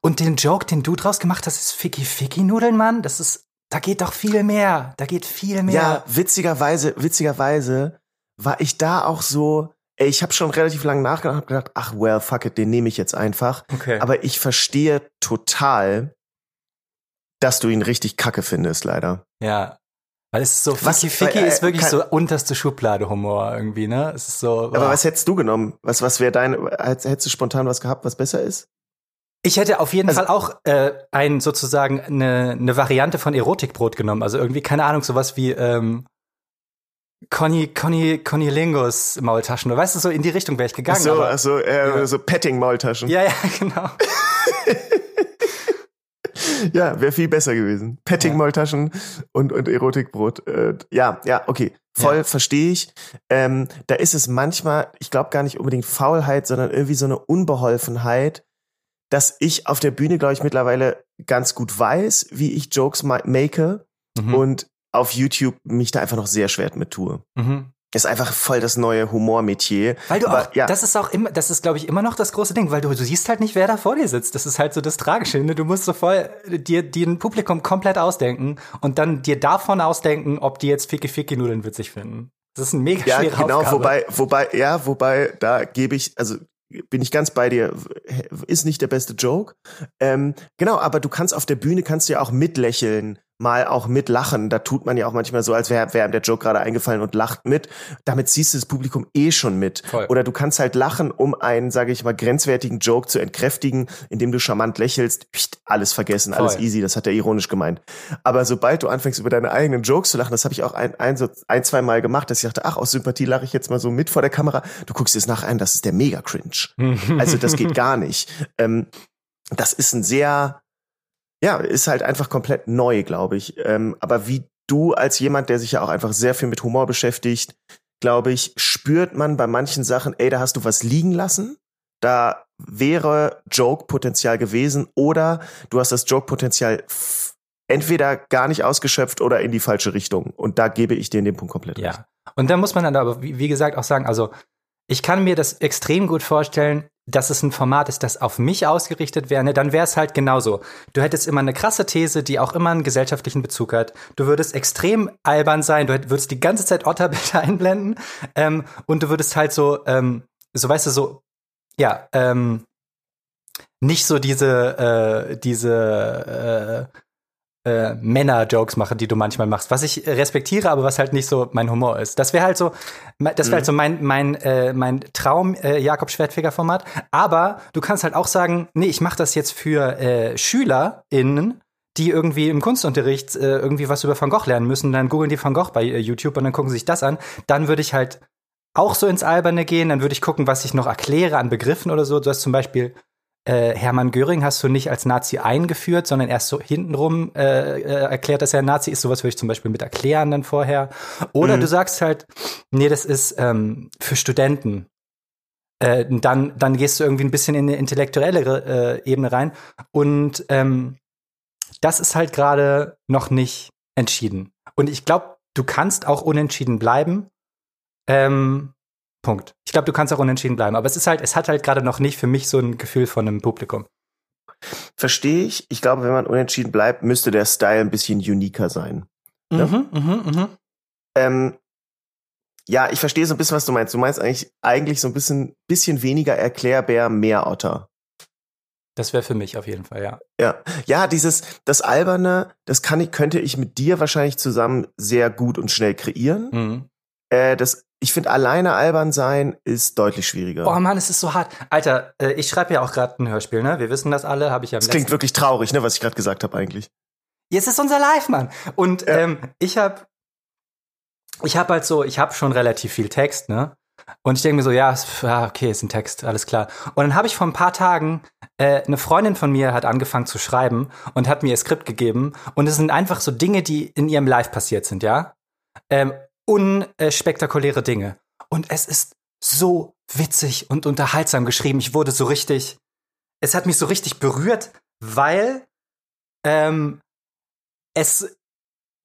Und den Joke, den du draus gemacht hast, ist Ficky Ficky Nudeln, Mann. Das ist, da geht doch viel mehr. Da geht viel mehr. Ja, witzigerweise, witzigerweise war ich da auch so, ich habe schon relativ lange nachgedacht und gedacht, ach well, fuck it, den nehme ich jetzt einfach. Okay. Aber ich verstehe total, dass du ihn richtig kacke findest, leider. Ja. Weil es ist so, Was- Ficky Ficky weil, äh, ist wirklich so unterste Schublade Humor irgendwie, ne? Es ist so. Aber boah. was hättest du genommen? Was, was wäre dein, hättest du spontan was gehabt, was besser ist? Ich hätte auf jeden Also- Fall auch äh, ein sozusagen eine, eine Variante von Erotikbrot genommen. Also irgendwie, keine Ahnung, sowas wie ähm, Conny, Conny, Conny Lingos Maultaschen. Weißt du, so in die Richtung wäre ich Ach gegangen. so, aber, ach so, äh, Ja. so Petting-Maultaschen. ja, ja, genau. Ja, wäre viel besser gewesen. Petting-Maultaschen und, und Erotikbrot. Äh, ja, ja, okay. Voll Ja. verstehe ich. Ähm, da ist es manchmal, ich glaube gar nicht unbedingt Faulheit, sondern irgendwie so eine Unbeholfenheit, dass ich auf der Bühne, glaube ich, mittlerweile ganz gut weiß, wie ich Jokes ma make Mhm. und auf YouTube mich da einfach noch sehr schwer mit tue. Mhm. Ist einfach voll das neue Humormetier. Weil du Aber, auch, ja. das ist auch immer, das ist, glaube ich, immer noch das große Ding, weil du, du siehst halt nicht, wer da vor dir sitzt. Das ist halt so das Tragische. Ne? Du musst so voll dir, dir ein Publikum komplett ausdenken und dann dir davon ausdenken, ob die jetzt Ficky Ficky Nudeln witzig finden. Das ist ein mega Ja, schwere genau, Aufgabe. wobei, wobei, ja, wobei, da gebe ich, also bin ich ganz bei dir, ist nicht der beste Joke. Ähm, genau, aber du kannst auf der Bühne, kannst du ja auch mitlächeln, mal auch mitlachen. Da tut man ja auch manchmal so, als wäre wär der Joke gerade eingefallen und lacht mit. Damit ziehst du das Publikum eh schon mit. Voll. Oder du kannst halt lachen, um einen, sage ich mal, grenzwertigen Joke zu entkräftigen, indem du charmant lächelst. Pst, alles vergessen, alles Voll. easy, das hat er ironisch gemeint. Aber sobald du anfängst, über deine eigenen Jokes zu lachen, das habe ich auch ein, ein, so ein, zwei Mal gemacht, dass ich dachte, ach, aus Sympathie lache ich jetzt mal so mit vor der Kamera. Du guckst es nachher an, das ist der Mega-Cringe. Also das geht gar nicht. Ähm, das ist ein sehr, ja, ist halt einfach komplett neu, glaube ich. Ähm, aber wie du als jemand, der sich ja auch einfach sehr viel mit Humor beschäftigt, glaube ich, spürt man bei manchen Sachen, ey, da hast du was liegen lassen. Da wäre Joke-Potenzial gewesen oder du hast das Joke-Potenzial entweder gar nicht ausgeschöpft oder in die falsche Richtung. Und da gebe ich dir in dem Punkt komplett recht. Ja. Und da muss man dann aber, wie, wie gesagt, auch sagen, also ich kann mir das extrem gut vorstellen, dass es ein Format ist, das auf mich ausgerichtet wäre, ne, dann wäre es halt genauso. Du hättest immer eine krasse These, die auch immer einen gesellschaftlichen Bezug hat. Du würdest extrem albern sein, du würdest die ganze Zeit Otterbilder einblenden ähm, und du würdest halt so, ähm, so weißt du, so, ja, ähm, nicht so diese, äh, diese äh, äh, Männer-Jokes machen, die du manchmal machst, was ich respektiere, aber was halt nicht so mein Humor ist. Das wäre halt so, das wäre halt so mein mein äh, mein Traum äh, Jakob Schwertfeger Format. Aber du kannst halt auch sagen, nee, ich mache das jetzt für äh, SchülerInnen, die irgendwie im Kunstunterricht äh, irgendwie was über Van Gogh lernen müssen, dann googeln die Van Gogh bei äh, YouTube und dann gucken sie sich das an. Dann würde ich halt auch so ins Alberne gehen, dann würde ich gucken, was ich noch erkläre an Begriffen oder so. Du hast zum Beispiel äh, Hermann Göring hast du nicht als Nazi eingeführt, sondern erst so hintenrum äh, äh, erklärt, dass er ein Nazi ist. Sowas würde ich zum Beispiel mit erklären dann vorher. Oder Mhm. du sagst halt, nee, das ist ähm, für Studenten. Äh, dann, dann gehst du irgendwie ein bisschen in eine intellektuellere äh, Ebene rein. Und ähm, das ist halt gerade noch nicht entschieden. Und ich glaube, du kannst auch unentschieden bleiben. Ähm, Punkt. Ich glaube, du kannst auch unentschieden bleiben. Aber es ist halt, es hat halt gerade noch nicht für mich so ein Gefühl von einem Publikum. Verstehe ich. Ich glaube, wenn man unentschieden bleibt, müsste der Style ein bisschen uniker sein. Ja. Mhm, mhm, mhm. Ähm, ja, ich verstehe so ein bisschen, was du meinst. Du meinst eigentlich, eigentlich so ein bisschen, bisschen weniger Erklärbär, mehr Otter. Das wäre für mich auf jeden Fall, ja. Ja, ja, dieses, das Alberne, das kann ich, könnte ich mit dir wahrscheinlich zusammen sehr gut und schnell kreieren. Mhm. Äh, das, ich finde, alleine albern sein ist deutlich schwieriger. Oh Mann, es ist so hart. Alter, äh, ich schreibe ja auch gerade ein Hörspiel, ne? Wir wissen das alle, habe ich ja das klingt wirklich traurig, ne, was ich gerade gesagt habe eigentlich. Jetzt ist unser Live, Mann. Und Ja. ähm, ich habe ich habe halt so, ich habe schon relativ viel Text, ne? Und ich denke mir so, ja, es- ja, okay, ist ein Text, alles klar. Und dann habe ich vor ein paar Tagen, äh, eine Freundin von mir hat angefangen zu schreiben und hat mir ihr Skript gegeben. Und es sind einfach so Dinge, die in ihrem Live passiert sind, ja? Ähm, unspektakuläre Dinge. Und es ist so witzig und unterhaltsam geschrieben. Ich wurde so richtig, es hat mich so richtig berührt, weil ähm, es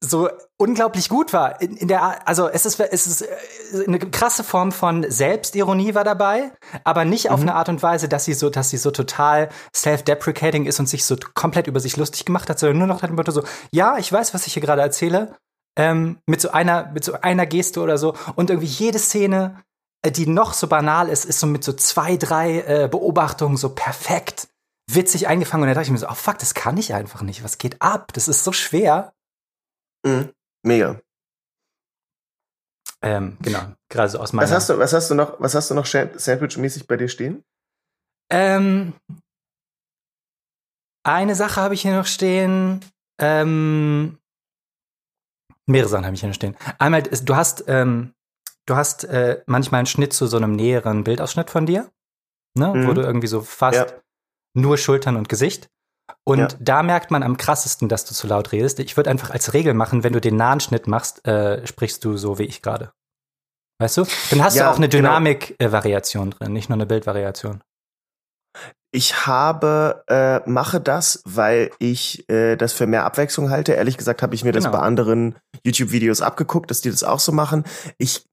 so unglaublich gut war. In, in der, also es ist, es ist äh, eine krasse Form von Selbstironie war dabei, aber nicht auf Mhm. eine Art und Weise, dass sie so, dass sie so total self-deprecating ist und sich so komplett über sich lustig gemacht hat, sondern nur noch dem Motto so, ja, ich weiß, was ich hier gerade erzähle, ähm, mit so einer, mit so einer Geste oder so und irgendwie jede Szene äh, die noch so banal ist, ist so mit so zwei, drei äh, Beobachtungen so perfekt witzig eingefangen. Und da dachte ich mir so, oh fuck, das kann ich einfach nicht. Was geht ab? Das ist so schwer. Mhm. Mega. Ähm, genau, gerade so aus meiner. Was hast du, was hast du noch, was hast du noch Sandwich-mäßig bei dir stehen? Ähm, eine Sache habe ich hier noch stehen. Ähm, mehrere Sachen habe ich hier stehen. Einmal, du hast, ähm, du hast äh, manchmal einen Schnitt zu so einem näheren Bildausschnitt von dir, ne, mhm. wo du irgendwie so fast ja. nur Schultern und Gesicht. Und ja. da merkt man am krassesten, dass du zu laut redest. Ich würde einfach als Regel machen, wenn du den nahen Schnitt machst, äh, sprichst du so wie ich gerade. Weißt du? Dann hast ja, du auch eine genau. Dynamik-Variation drin, nicht nur eine Bildvariation. Ich habe, äh, mache das, weil ich äh, das für mehr Abwechslung halte. Ehrlich gesagt habe ich mir genau. das bei anderen YouTube-Videos abgeguckt, dass die das auch so machen. Ich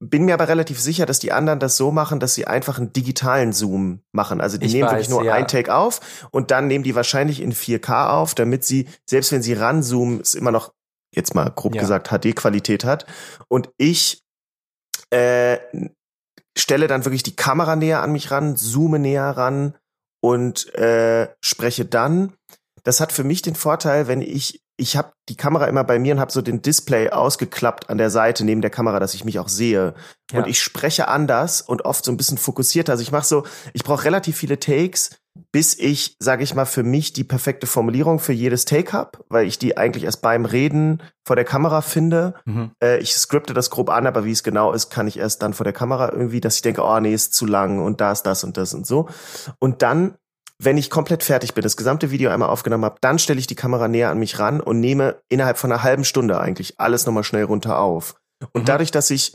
bin mir aber relativ sicher, dass die anderen das so machen, dass sie einfach einen digitalen Zoom machen. Also die ich nehmen weiß, wirklich nur ja. ein Take auf und dann nehmen die wahrscheinlich in 4K auf, damit sie, selbst wenn sie ranzoomen, es immer noch, jetzt mal grob ja. gesagt, HD-Qualität hat. Und ich äh, stelle dann wirklich die Kamera näher an mich ran, zoome näher ran und äh, spreche dann. Das hat für mich den Vorteil, wenn ich ich habe die Kamera immer bei mir und habe so den Display ausgeklappt an der Seite neben der Kamera, dass ich mich auch sehe. Ja. Und ich spreche anders und oft so ein bisschen fokussierter. Also ich mache so, ich brauche relativ viele Takes, bis ich, sage ich mal, für mich die perfekte Formulierung für jedes Take hab, weil ich die eigentlich erst beim Reden vor der Kamera finde. Mhm. Äh, ich skripte das grob an, aber wie es genau ist, kann ich erst dann vor der Kamera irgendwie, dass ich denke, oh nee, ist zu lang und da ist das und das und so. Und dann wenn ich komplett fertig bin, das gesamte Video einmal aufgenommen habe, dann stelle ich die Kamera näher an mich ran und nehme innerhalb von einer halben Stunde eigentlich alles nochmal schnell runter auf. Und mhm. dadurch, dass ich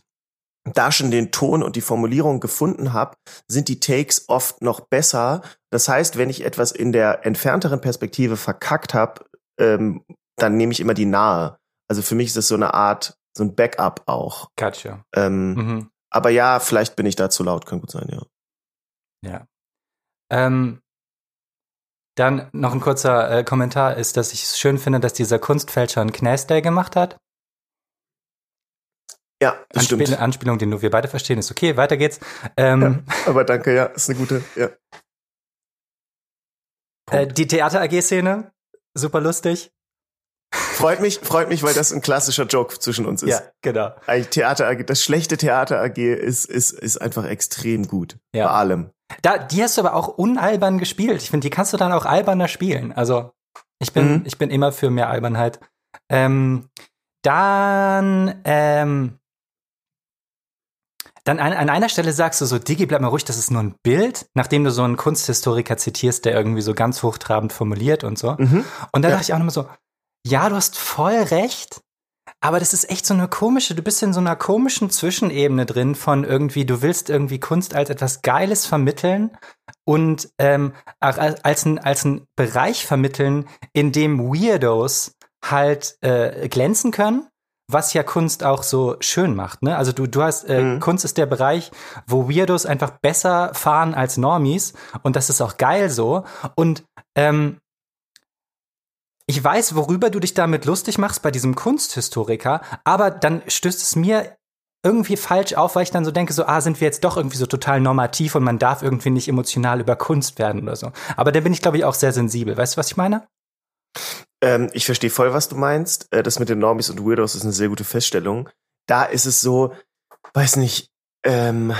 da schon den Ton und die Formulierung gefunden habe, sind die Takes oft noch besser. Das heißt, wenn ich etwas in der entfernteren Perspektive verkackt habe, ähm, dann nehme ich immer die nahe. Also für mich ist das so eine Art, so ein Backup auch. Gotcha. Ähm, mhm. Aber ja, vielleicht bin ich da zu laut, kann gut sein, ja. Ja. Ähm, dann noch ein kurzer äh, Kommentar ist, dass ich es schön finde, dass dieser Kunstfälscher einen Knäsday gemacht hat. Ja, das Anspiel stimmt. Anspielung, die nur wir beide verstehen, ist okay, weiter geht's. Ähm, ja, aber danke, ja, ist eine gute, ja. Äh, die Theater-AG-Szene, super lustig. Freut mich, freut mich, weil das ein klassischer Joke zwischen uns ist. Ja, genau. Theater AG, das schlechte Theater AG ist, ist, ist einfach extrem gut. Ja. Bei allem. Da, die hast du aber auch unalbern gespielt. Ich finde, die kannst du dann auch alberner spielen. Also, ich bin, mhm. ich bin immer für mehr Albernheit. Ähm, dann, ähm, dann an, an, einer Stelle sagst du so, Digi, bleib mal ruhig, das ist nur ein Bild, nachdem du so einen Kunsthistoriker zitierst, der irgendwie so ganz hochtrabend formuliert und so. Mhm. Und da ja. dachte ich auch nochmal so, ja, du hast voll recht, aber das ist echt so eine komische, du bist in so einer komischen Zwischenebene drin von irgendwie, du willst irgendwie Kunst als etwas Geiles vermitteln und ähm, als, ein, als ein Bereich vermitteln, in dem Weirdos halt äh, glänzen können, was ja Kunst auch so schön macht. Ne? Also du, du hast, äh, mhm. Kunst ist der Bereich, wo Weirdos einfach besser fahren als Normies und das ist auch geil so. Und ähm, ich weiß, worüber du dich damit lustig machst bei diesem Kunsthistoriker, aber dann stößt es mir irgendwie falsch auf, weil ich dann so denke, so, ah, sind wir jetzt doch irgendwie so total normativ und man darf irgendwie nicht emotional über Kunst werden oder so. Aber da bin ich, glaube ich, auch sehr sensibel. Weißt du, was ich meine? Ähm, ich verstehe voll, was du meinst. Äh, das mit den Normies und Weirdos ist eine sehr gute Feststellung. Da ist es so, weiß nicht, ähm,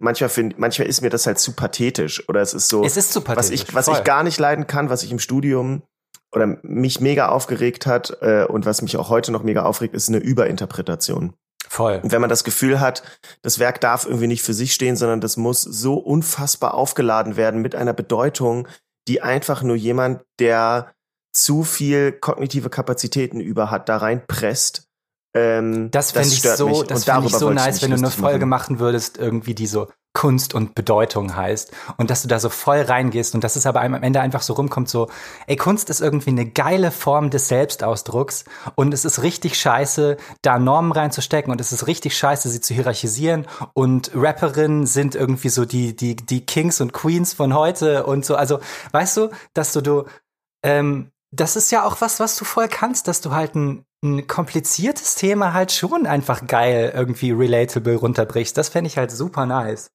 manchmal find, manchmal ist mir das halt zu pathetisch oder es ist so, es ist zu pathetisch, was ich, was ich gar nicht leiden kann, was ich im Studium oder mich mega aufgeregt hat äh, und was mich auch heute noch mega aufregt, ist eine Überinterpretation. Voll. Und wenn man das Gefühl hat, das Werk darf irgendwie nicht für sich stehen, sondern das muss so unfassbar aufgeladen werden mit einer Bedeutung, die einfach nur jemand, der zu viel kognitive Kapazitäten über hat, da reinpresst. Ähm, das fände ich so, das fände ich so nice, wenn du eine Folge machen. machen würdest, irgendwie die so Kunst und Bedeutung heißt und dass du da so voll reingehst und dass es aber am Ende einfach so rumkommt, so, ey, Kunst ist irgendwie eine geile Form des Selbstausdrucks und es ist richtig scheiße, da Normen reinzustecken und es ist richtig scheiße, sie zu hierarchisieren und Rapperinnen sind irgendwie so die, die, die Kings und Queens von heute und so, also, weißt du, dass du, du, ähm, das ist ja auch was, was du voll kannst, dass du halt ein ein kompliziertes Thema halt schon einfach geil irgendwie relatable runterbrichst. Das fände ich halt super nice.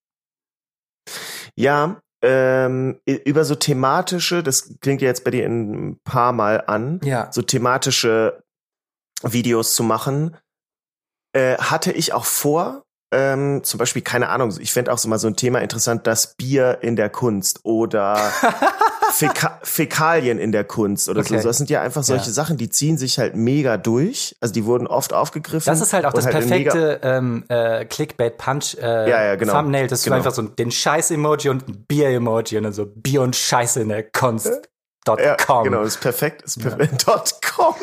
Ja, ähm, über so thematische, das klingt ja jetzt bei dir ein paar Mal an, ja. so thematische Videos zu machen, äh, hatte ich auch vor, ähm, zum Beispiel, keine Ahnung, ich fände auch so mal so ein Thema interessant, das Bier in der Kunst oder Fäka Fäkalien in der Kunst oder okay. so. Das sind ja einfach solche ja. Sachen, die ziehen sich halt mega durch. Also die wurden oft aufgegriffen. Das ist halt auch das halt perfekte ähm, äh, Clickbait-Punch äh, ja, ja, genau. Thumbnail, dass genau. du einfach so den Scheiß-Emoji und ein Bier-Emoji und dann so Bier und Scheiße in der Kunst. Ja, genau, ist perfekt. Ist perfekt. Ja. .com.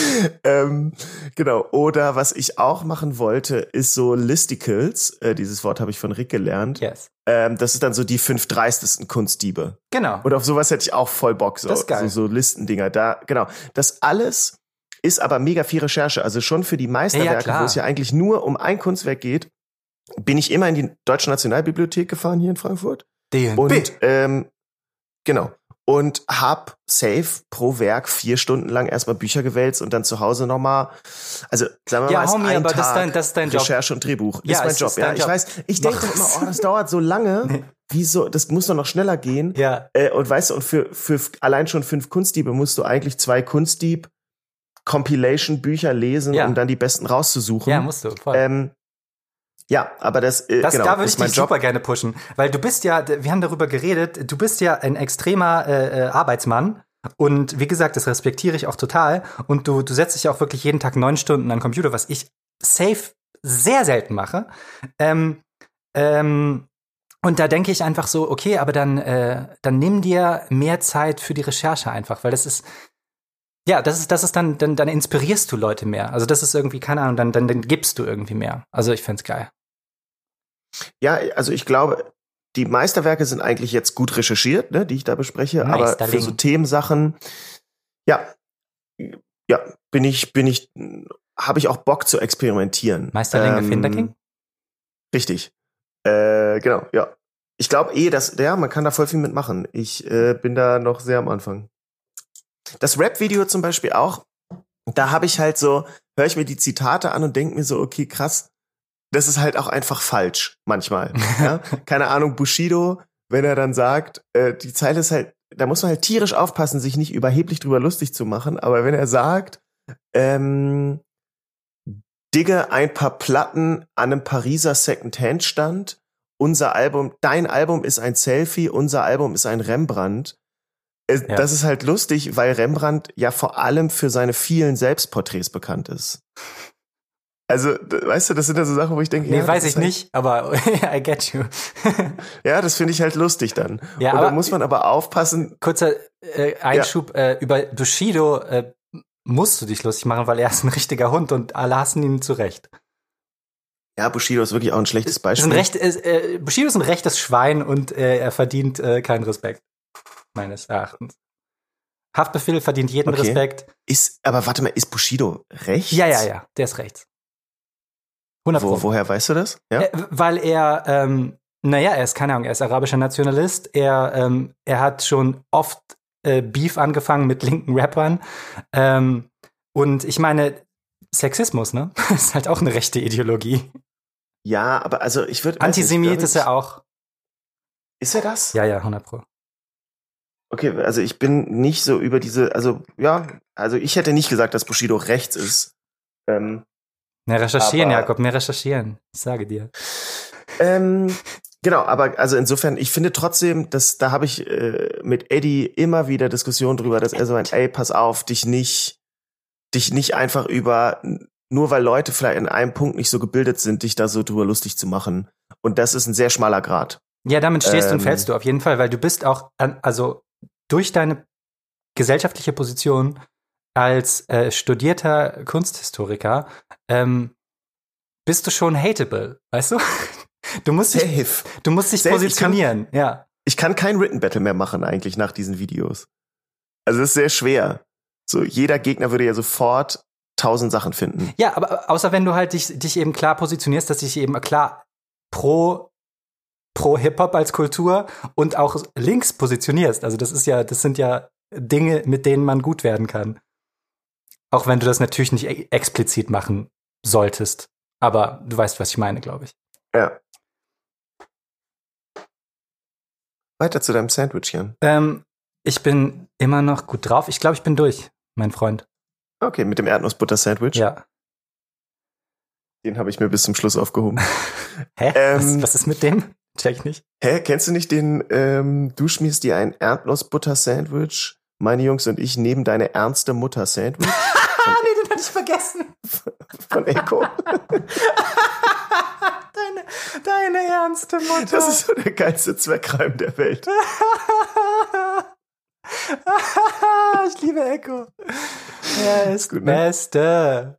ähm, genau. Oder was ich auch machen wollte, ist so Listicles. Äh, dieses Wort habe ich von Rick gelernt. Yes. Ähm, das ist dann so die fünf dreistesten Kunstdiebe. Genau. Und auf sowas hätte ich auch voll Bock. So, das ist geil. so, so Listendinger. Da, genau. Das alles ist aber mega viel Recherche. Also schon für die Meisterwerke, ja, wo es ja eigentlich nur um ein Kunstwerk geht, bin ich immer in die Deutsche Nationalbibliothek gefahren hier in Frankfurt. DNB. Und ähm, genau und hab safe pro Werk vier Stunden lang erstmal Bücher gewälzt und dann zu Hause nochmal, also sagen wir ja, mal, ist Homie, ein aber Tag das ist dein, das ist dein Job. Recherche und Drehbuch. Ja, ist mein Job, ist ja. Job. Ich weiß, ich denke immer, oh, das dauert so lange. Nee. Wieso? Das muss doch noch schneller gehen. Ja. Äh, und weißt du, und für, für allein schon fünf Kunstdiebe musst du eigentlich zwei Kunstdieb Compilation-Bücher lesen, ja. um dann die besten rauszusuchen. Ja, musst du, voll. Ähm, ja, aber das, äh, das genau, da würde ich dich Job. super gerne pushen, weil du bist ja, wir haben darüber geredet, du bist ja ein extremer äh, äh, Arbeitsmann und wie gesagt, das respektiere ich auch total und du du setzt dich ja auch wirklich jeden Tag neun Stunden an den Computer, was ich safe sehr selten mache. Ähm, ähm, und da denke ich einfach so, okay, aber dann äh, dann nimm dir mehr Zeit für die Recherche einfach, weil das ist ja, das ist, das ist dann, dann, dann inspirierst du Leute mehr. Also das ist irgendwie, keine Ahnung, dann, dann, dann gibst du irgendwie mehr. Also ich find's geil. Ja, also ich glaube, die Meisterwerke sind eigentlich jetzt gut recherchiert, ne, die ich da bespreche, aber für so Themensachen, ja, ja, bin ich, bin ich, habe ich auch Bock zu experimentieren. Meisterlinge ähm, Finderking? Richtig. Äh, genau, ja. Ich glaube eh, dass, ja, man kann da voll viel mitmachen. Ich äh, bin da noch sehr am Anfang. Das Rap-Video zum Beispiel auch, da habe ich halt so, höre ich mir die Zitate an und denke mir so, okay, krass, das ist halt auch einfach falsch manchmal. ja? Keine Ahnung, Bushido, wenn er dann sagt, äh, die Zeile ist halt, da muss man halt tierisch aufpassen, sich nicht überheblich drüber lustig zu machen, aber wenn er sagt, ähm, digge ein paar Platten an einem Pariser Secondhand-Stand, unser Album, dein Album ist ein Selfie, unser Album ist ein Rembrandt, ja. Das ist halt lustig, weil Rembrandt ja vor allem für seine vielen Selbstporträts bekannt ist. Also, weißt du, das sind ja so Sachen, wo ich denke, nee, ja, weiß ich halt nicht, aber I get you. ja, das finde ich halt lustig dann. Ja, Und da muss man aber aufpassen. Kurzer äh, Einschub ja. äh, über Bushido äh, musst du dich lustig machen, weil er ist ein richtiger Hund und alle hassen ihn zurecht. Ja, Bushido ist wirklich auch ein schlechtes Beispiel. Ist ein recht, äh, Bushido ist ein rechtes Schwein und äh, er verdient äh, keinen Respekt meines Erachtens. Haftbefehl verdient jeden okay. Respekt. Ist, aber warte mal, ist Bushido rechts? Ja, ja, ja, der ist rechts. 100 Wo, woher weißt du das? Ja? Äh, weil er, ähm, naja, er ist, keine Ahnung, er ist arabischer Nationalist. Er, ähm, er hat schon oft äh, Beef angefangen mit linken Rappern. Ähm, und ich meine, Sexismus, ne? ist halt auch eine rechte Ideologie. Ja, aber also ich würde. Antisemit ist er auch. Ist er das? Ja, ja, 100 Pro. Okay, also ich bin nicht so über diese, also ja, also ich hätte nicht gesagt, dass Bushido rechts ist. Ähm, mehr recherchieren, aber, Jakob, mehr recherchieren. Ich sage dir. Ähm, genau, aber also insofern, ich finde trotzdem, dass da habe ich äh, mit Eddie immer wieder Diskussionen drüber, dass er so ein, ey, pass auf, dich nicht, dich nicht einfach über, nur weil Leute vielleicht in einem Punkt nicht so gebildet sind, dich da so drüber lustig zu machen. Und das ist ein sehr schmaler Grad. Ja, damit stehst ähm, und fällst du auf jeden Fall, weil du bist auch, also durch deine gesellschaftliche Position als äh, studierter Kunsthistoriker ähm, bist du schon hateable, weißt du? Du musst dich, Safe. du musst dich Safe. positionieren, ich kann, ja. Ich kann kein Written Battle mehr machen eigentlich nach diesen Videos. Also es ist sehr schwer. So jeder Gegner würde ja sofort tausend Sachen finden. Ja, aber außer wenn du halt dich, dich eben klar positionierst, dass dich eben klar pro pro Hip-Hop als Kultur und auch links positionierst. Also das ist ja, das sind ja Dinge, mit denen man gut werden kann. Auch wenn du das natürlich nicht e explizit machen solltest. Aber du weißt, was ich meine, glaube ich. Ja. Weiter zu deinem Sandwich, Jan. Ähm, ich bin immer noch gut drauf. Ich glaube, ich bin durch, mein Freund. Okay, mit dem Erdnussbutter-Sandwich. Ja. Den habe ich mir bis zum Schluss aufgehoben. Hä? Ähm, was, was, ist mit dem? Check ich nicht. Hä? Kennst du nicht den, ähm, du schmierst dir ein Erdnussbutter-Sandwich, meine Jungs und ich nehmen deine ernste Mutter-Sandwich? hatte ich vergessen. Von Echo. deine, deine ernste Mutter. Das ist so der geilste Zweckreim der Welt. ich liebe Echo. Er ist Gut, ne? Beste.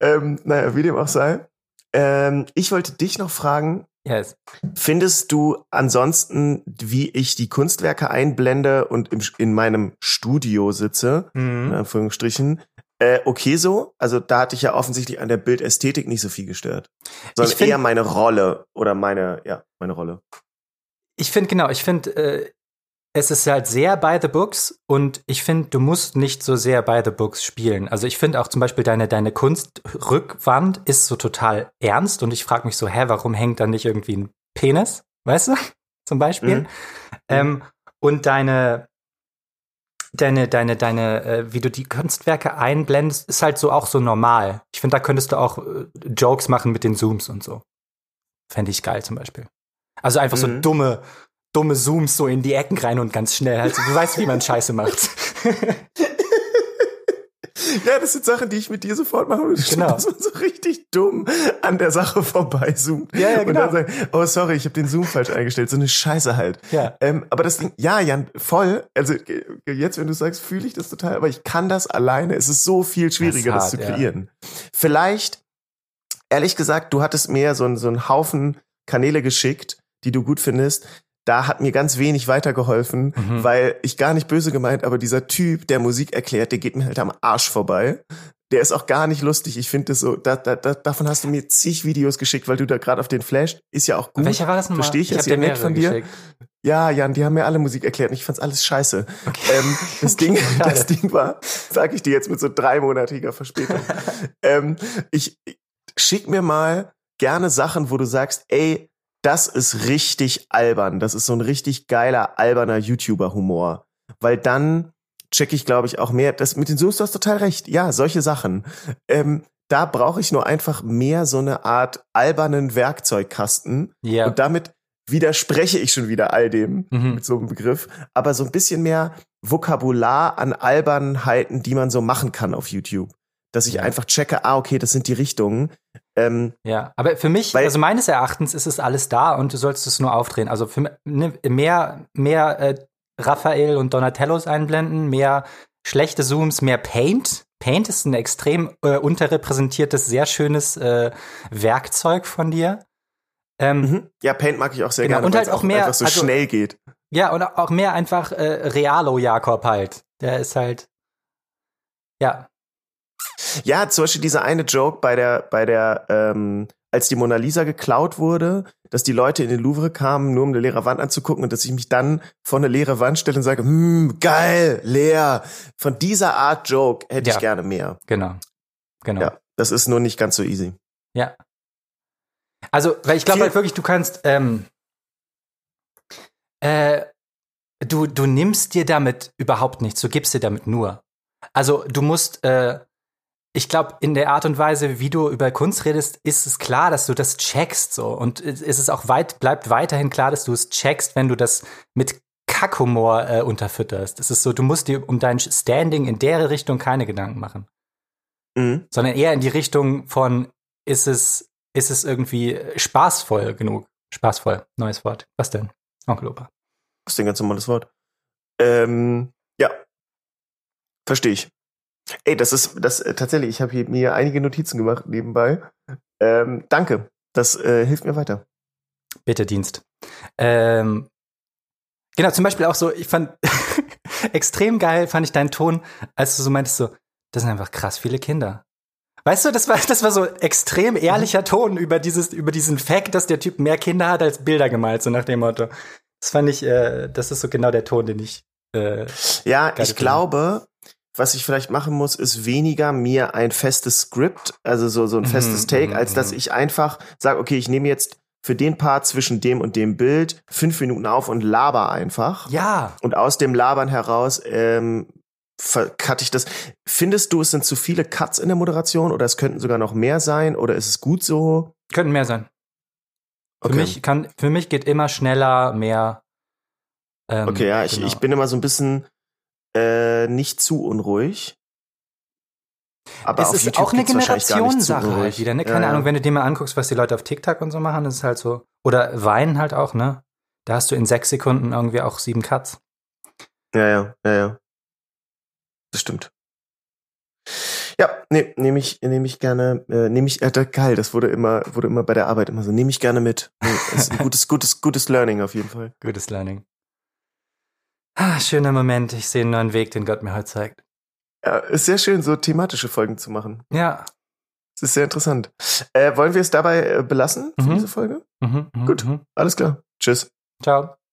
Ähm, naja, wie dem auch sei. Ähm, ich wollte dich noch fragen. Yes. Findest du ansonsten, wie ich die Kunstwerke einblende und im, in meinem Studio sitze, mhm. in Anführungsstrichen, äh, okay so? Also da hatte ich ja offensichtlich an der Bildästhetik nicht so viel gestört, sondern find, eher meine Rolle oder meine, ja, meine Rolle. Ich finde genau, ich finde, äh, es ist halt sehr by the books und ich finde, du musst nicht so sehr by the books spielen. Also ich finde auch zum Beispiel deine, deine Kunstrückwand ist so total ernst und ich frage mich so, hä, warum hängt da nicht irgendwie ein Penis? Weißt du? zum Beispiel. Mhm. Ähm, und deine, deine, deine, deine, äh, wie du die Kunstwerke einblendest, ist halt so auch so normal. Ich finde, da könntest du auch äh, Jokes machen mit den Zooms und so. Fände ich geil zum Beispiel. Also einfach mhm. so dumme, dumme Zooms so in die Ecken rein und ganz schnell. Also du weißt, wie man Scheiße macht. Ja, das sind Sachen, die ich mit dir sofort mache. Genau. Dass man so richtig dumm an der Sache vorbeizoomt. Ja, ja, genau. Und dann sagt, oh sorry, ich habe den Zoom falsch eingestellt. So eine Scheiße halt. Ja. Ähm, aber das Ding, ja, Jan, voll. Also jetzt, wenn du sagst, fühle ich das total, aber ich kann das alleine. Es ist so viel schwieriger, das, hart, das zu kreieren. Ja. Vielleicht, ehrlich gesagt, du hattest mir so, so einen Haufen Kanäle geschickt, die du gut findest da hat mir ganz wenig weitergeholfen, mhm. weil ich gar nicht böse gemeint, aber dieser Typ, der Musik erklärt, der geht mir halt am Arsch vorbei. Der ist auch gar nicht lustig. Ich finde das so, da, da, da, davon hast du mir zig Videos geschickt, weil du da gerade auf den Flash, ist ja auch gut. Welcher war das nochmal? Verstehe ich, ich jetzt ja nett von dir. Geschickt. Ja, Jan, die haben mir alle Musik erklärt und ich fand's alles scheiße. Okay. Ähm, das, Ding, das Ding war, sag ich dir jetzt mit so dreimonatiger Verspätung. ähm, ich, schick mir mal gerne Sachen, wo du sagst, ey, das ist richtig albern. Das ist so ein richtig geiler, alberner YouTuber-Humor. Weil dann check ich, glaube ich, auch mehr. Das mit den Zooms, du hast total recht. Ja, solche Sachen. Ähm, da brauche ich nur einfach mehr so eine Art albernen Werkzeugkasten. Ja. Und damit widerspreche ich schon wieder all dem mhm. mit so einem Begriff. Aber so ein bisschen mehr Vokabular an Albernheiten, die man so machen kann auf YouTube dass ich ja. einfach checke, ah, okay, das sind die Richtungen. Ähm, ja, aber für mich, weil, also meines Erachtens ist es alles da und du sollst es nur aufdrehen. Also für, ne, mehr, mehr äh, Raphael und Donatellos einblenden, mehr schlechte Zooms, mehr Paint. Paint ist ein extrem äh, unterrepräsentiertes, sehr schönes äh, Werkzeug von dir. Ähm, mhm. Ja, Paint mag ich auch sehr genau, gerne, und halt auch mehr einfach so also, schnell geht. Ja, und auch mehr einfach äh, Realo Jakob halt. Der ist halt ja, ja, zum Beispiel dieser eine Joke bei der, bei der, ähm, als die Mona Lisa geklaut wurde, dass die Leute in den Louvre kamen, nur um eine leere Wand anzugucken und dass ich mich dann vor eine leere Wand stelle und sage, hm, geil, leer. Von dieser Art Joke hätte ja, ich gerne mehr. Genau. Genau. Ja, das ist nur nicht ganz so easy. Ja. Also, weil ich glaube halt wirklich, du kannst, ähm, äh, du, du nimmst dir damit überhaupt nichts, du gibst dir damit nur. Also, du musst, äh, ich glaube, in der Art und Weise, wie du über Kunst redest, ist es klar, dass du das checkst so. Und es ist auch weit, bleibt weiterhin klar, dass du es checkst, wenn du das mit Kackhumor äh, unterfütterst. Es ist so, du musst dir um dein Standing in der Richtung keine Gedanken machen. Mhm. Sondern eher in die Richtung von, ist es, ist es irgendwie spaßvoll genug? Spaßvoll, neues Wort. Was denn? Onkel Opa. Das ist ein ganz normales Wort. Ähm, ja. Verstehe ich. Ey, das ist das äh, tatsächlich. Ich habe mir einige Notizen gemacht nebenbei. Ähm, danke, das äh, hilft mir weiter. Bitte Dienst. Ähm, genau, zum Beispiel auch so. Ich fand extrem geil, fand ich deinen Ton, als du so meintest so, das sind einfach krass viele Kinder. Weißt du, das war, das war so extrem ehrlicher mhm. Ton über dieses, über diesen Fact, dass der Typ mehr Kinder hat als Bilder gemalt, so nach dem Motto. Das fand ich, äh, das ist so genau der Ton, den ich. Äh, ja, ich glaube, was ich vielleicht machen muss, ist weniger mir ein festes Skript, also so, so ein festes Mhm, Take, mhm, als dass mhm. ich einfach sage, okay, ich nehme jetzt für den Part zwischen dem und dem Bild fünf Minuten auf und laber einfach. Ja. Und aus dem Labern heraus ähm, cutte ich das. Findest du, es sind zu viele Cuts in der Moderation oder es könnten sogar noch mehr sein oder ist es gut so? Könnten mehr sein. Für Okay. mich kann, für mich geht immer schneller, mehr. Ähm, Okay, ja, ich, genau. ich bin immer so ein bisschen äh, nicht zu unruhig. Aber es ist YouTube auch eine Generationssache halt wieder, ne? Keine ja. Ahnung, wenn du dir mal anguckst, was die Leute auf TikTok und so machen, ist halt so. Oder Weinen halt auch, ne? Da hast du in sechs Sekunden irgendwie auch sieben Cuts. Ja, ja, ja, ja. Das stimmt. Ja, nee, nehme ich, nehme ich gerne, äh, nehme ich, äh, geil, das wurde immer, wurde immer bei der Arbeit immer so, nehme ich gerne mit. Nee, ist ein gutes, gutes, gutes Learning auf jeden Fall. Gutes Learning. Ah, schöner Moment. Ich sehe einen neuen Weg, den Gott mir heute zeigt. Ja, ist sehr schön, so thematische Folgen zu machen. Ja. Das ist sehr interessant. Äh, wollen wir es dabei äh, belassen für Mhm. diese Folge? Mhm, mhm, Gut. mhm. Alles klar. Tschüss. Ciao.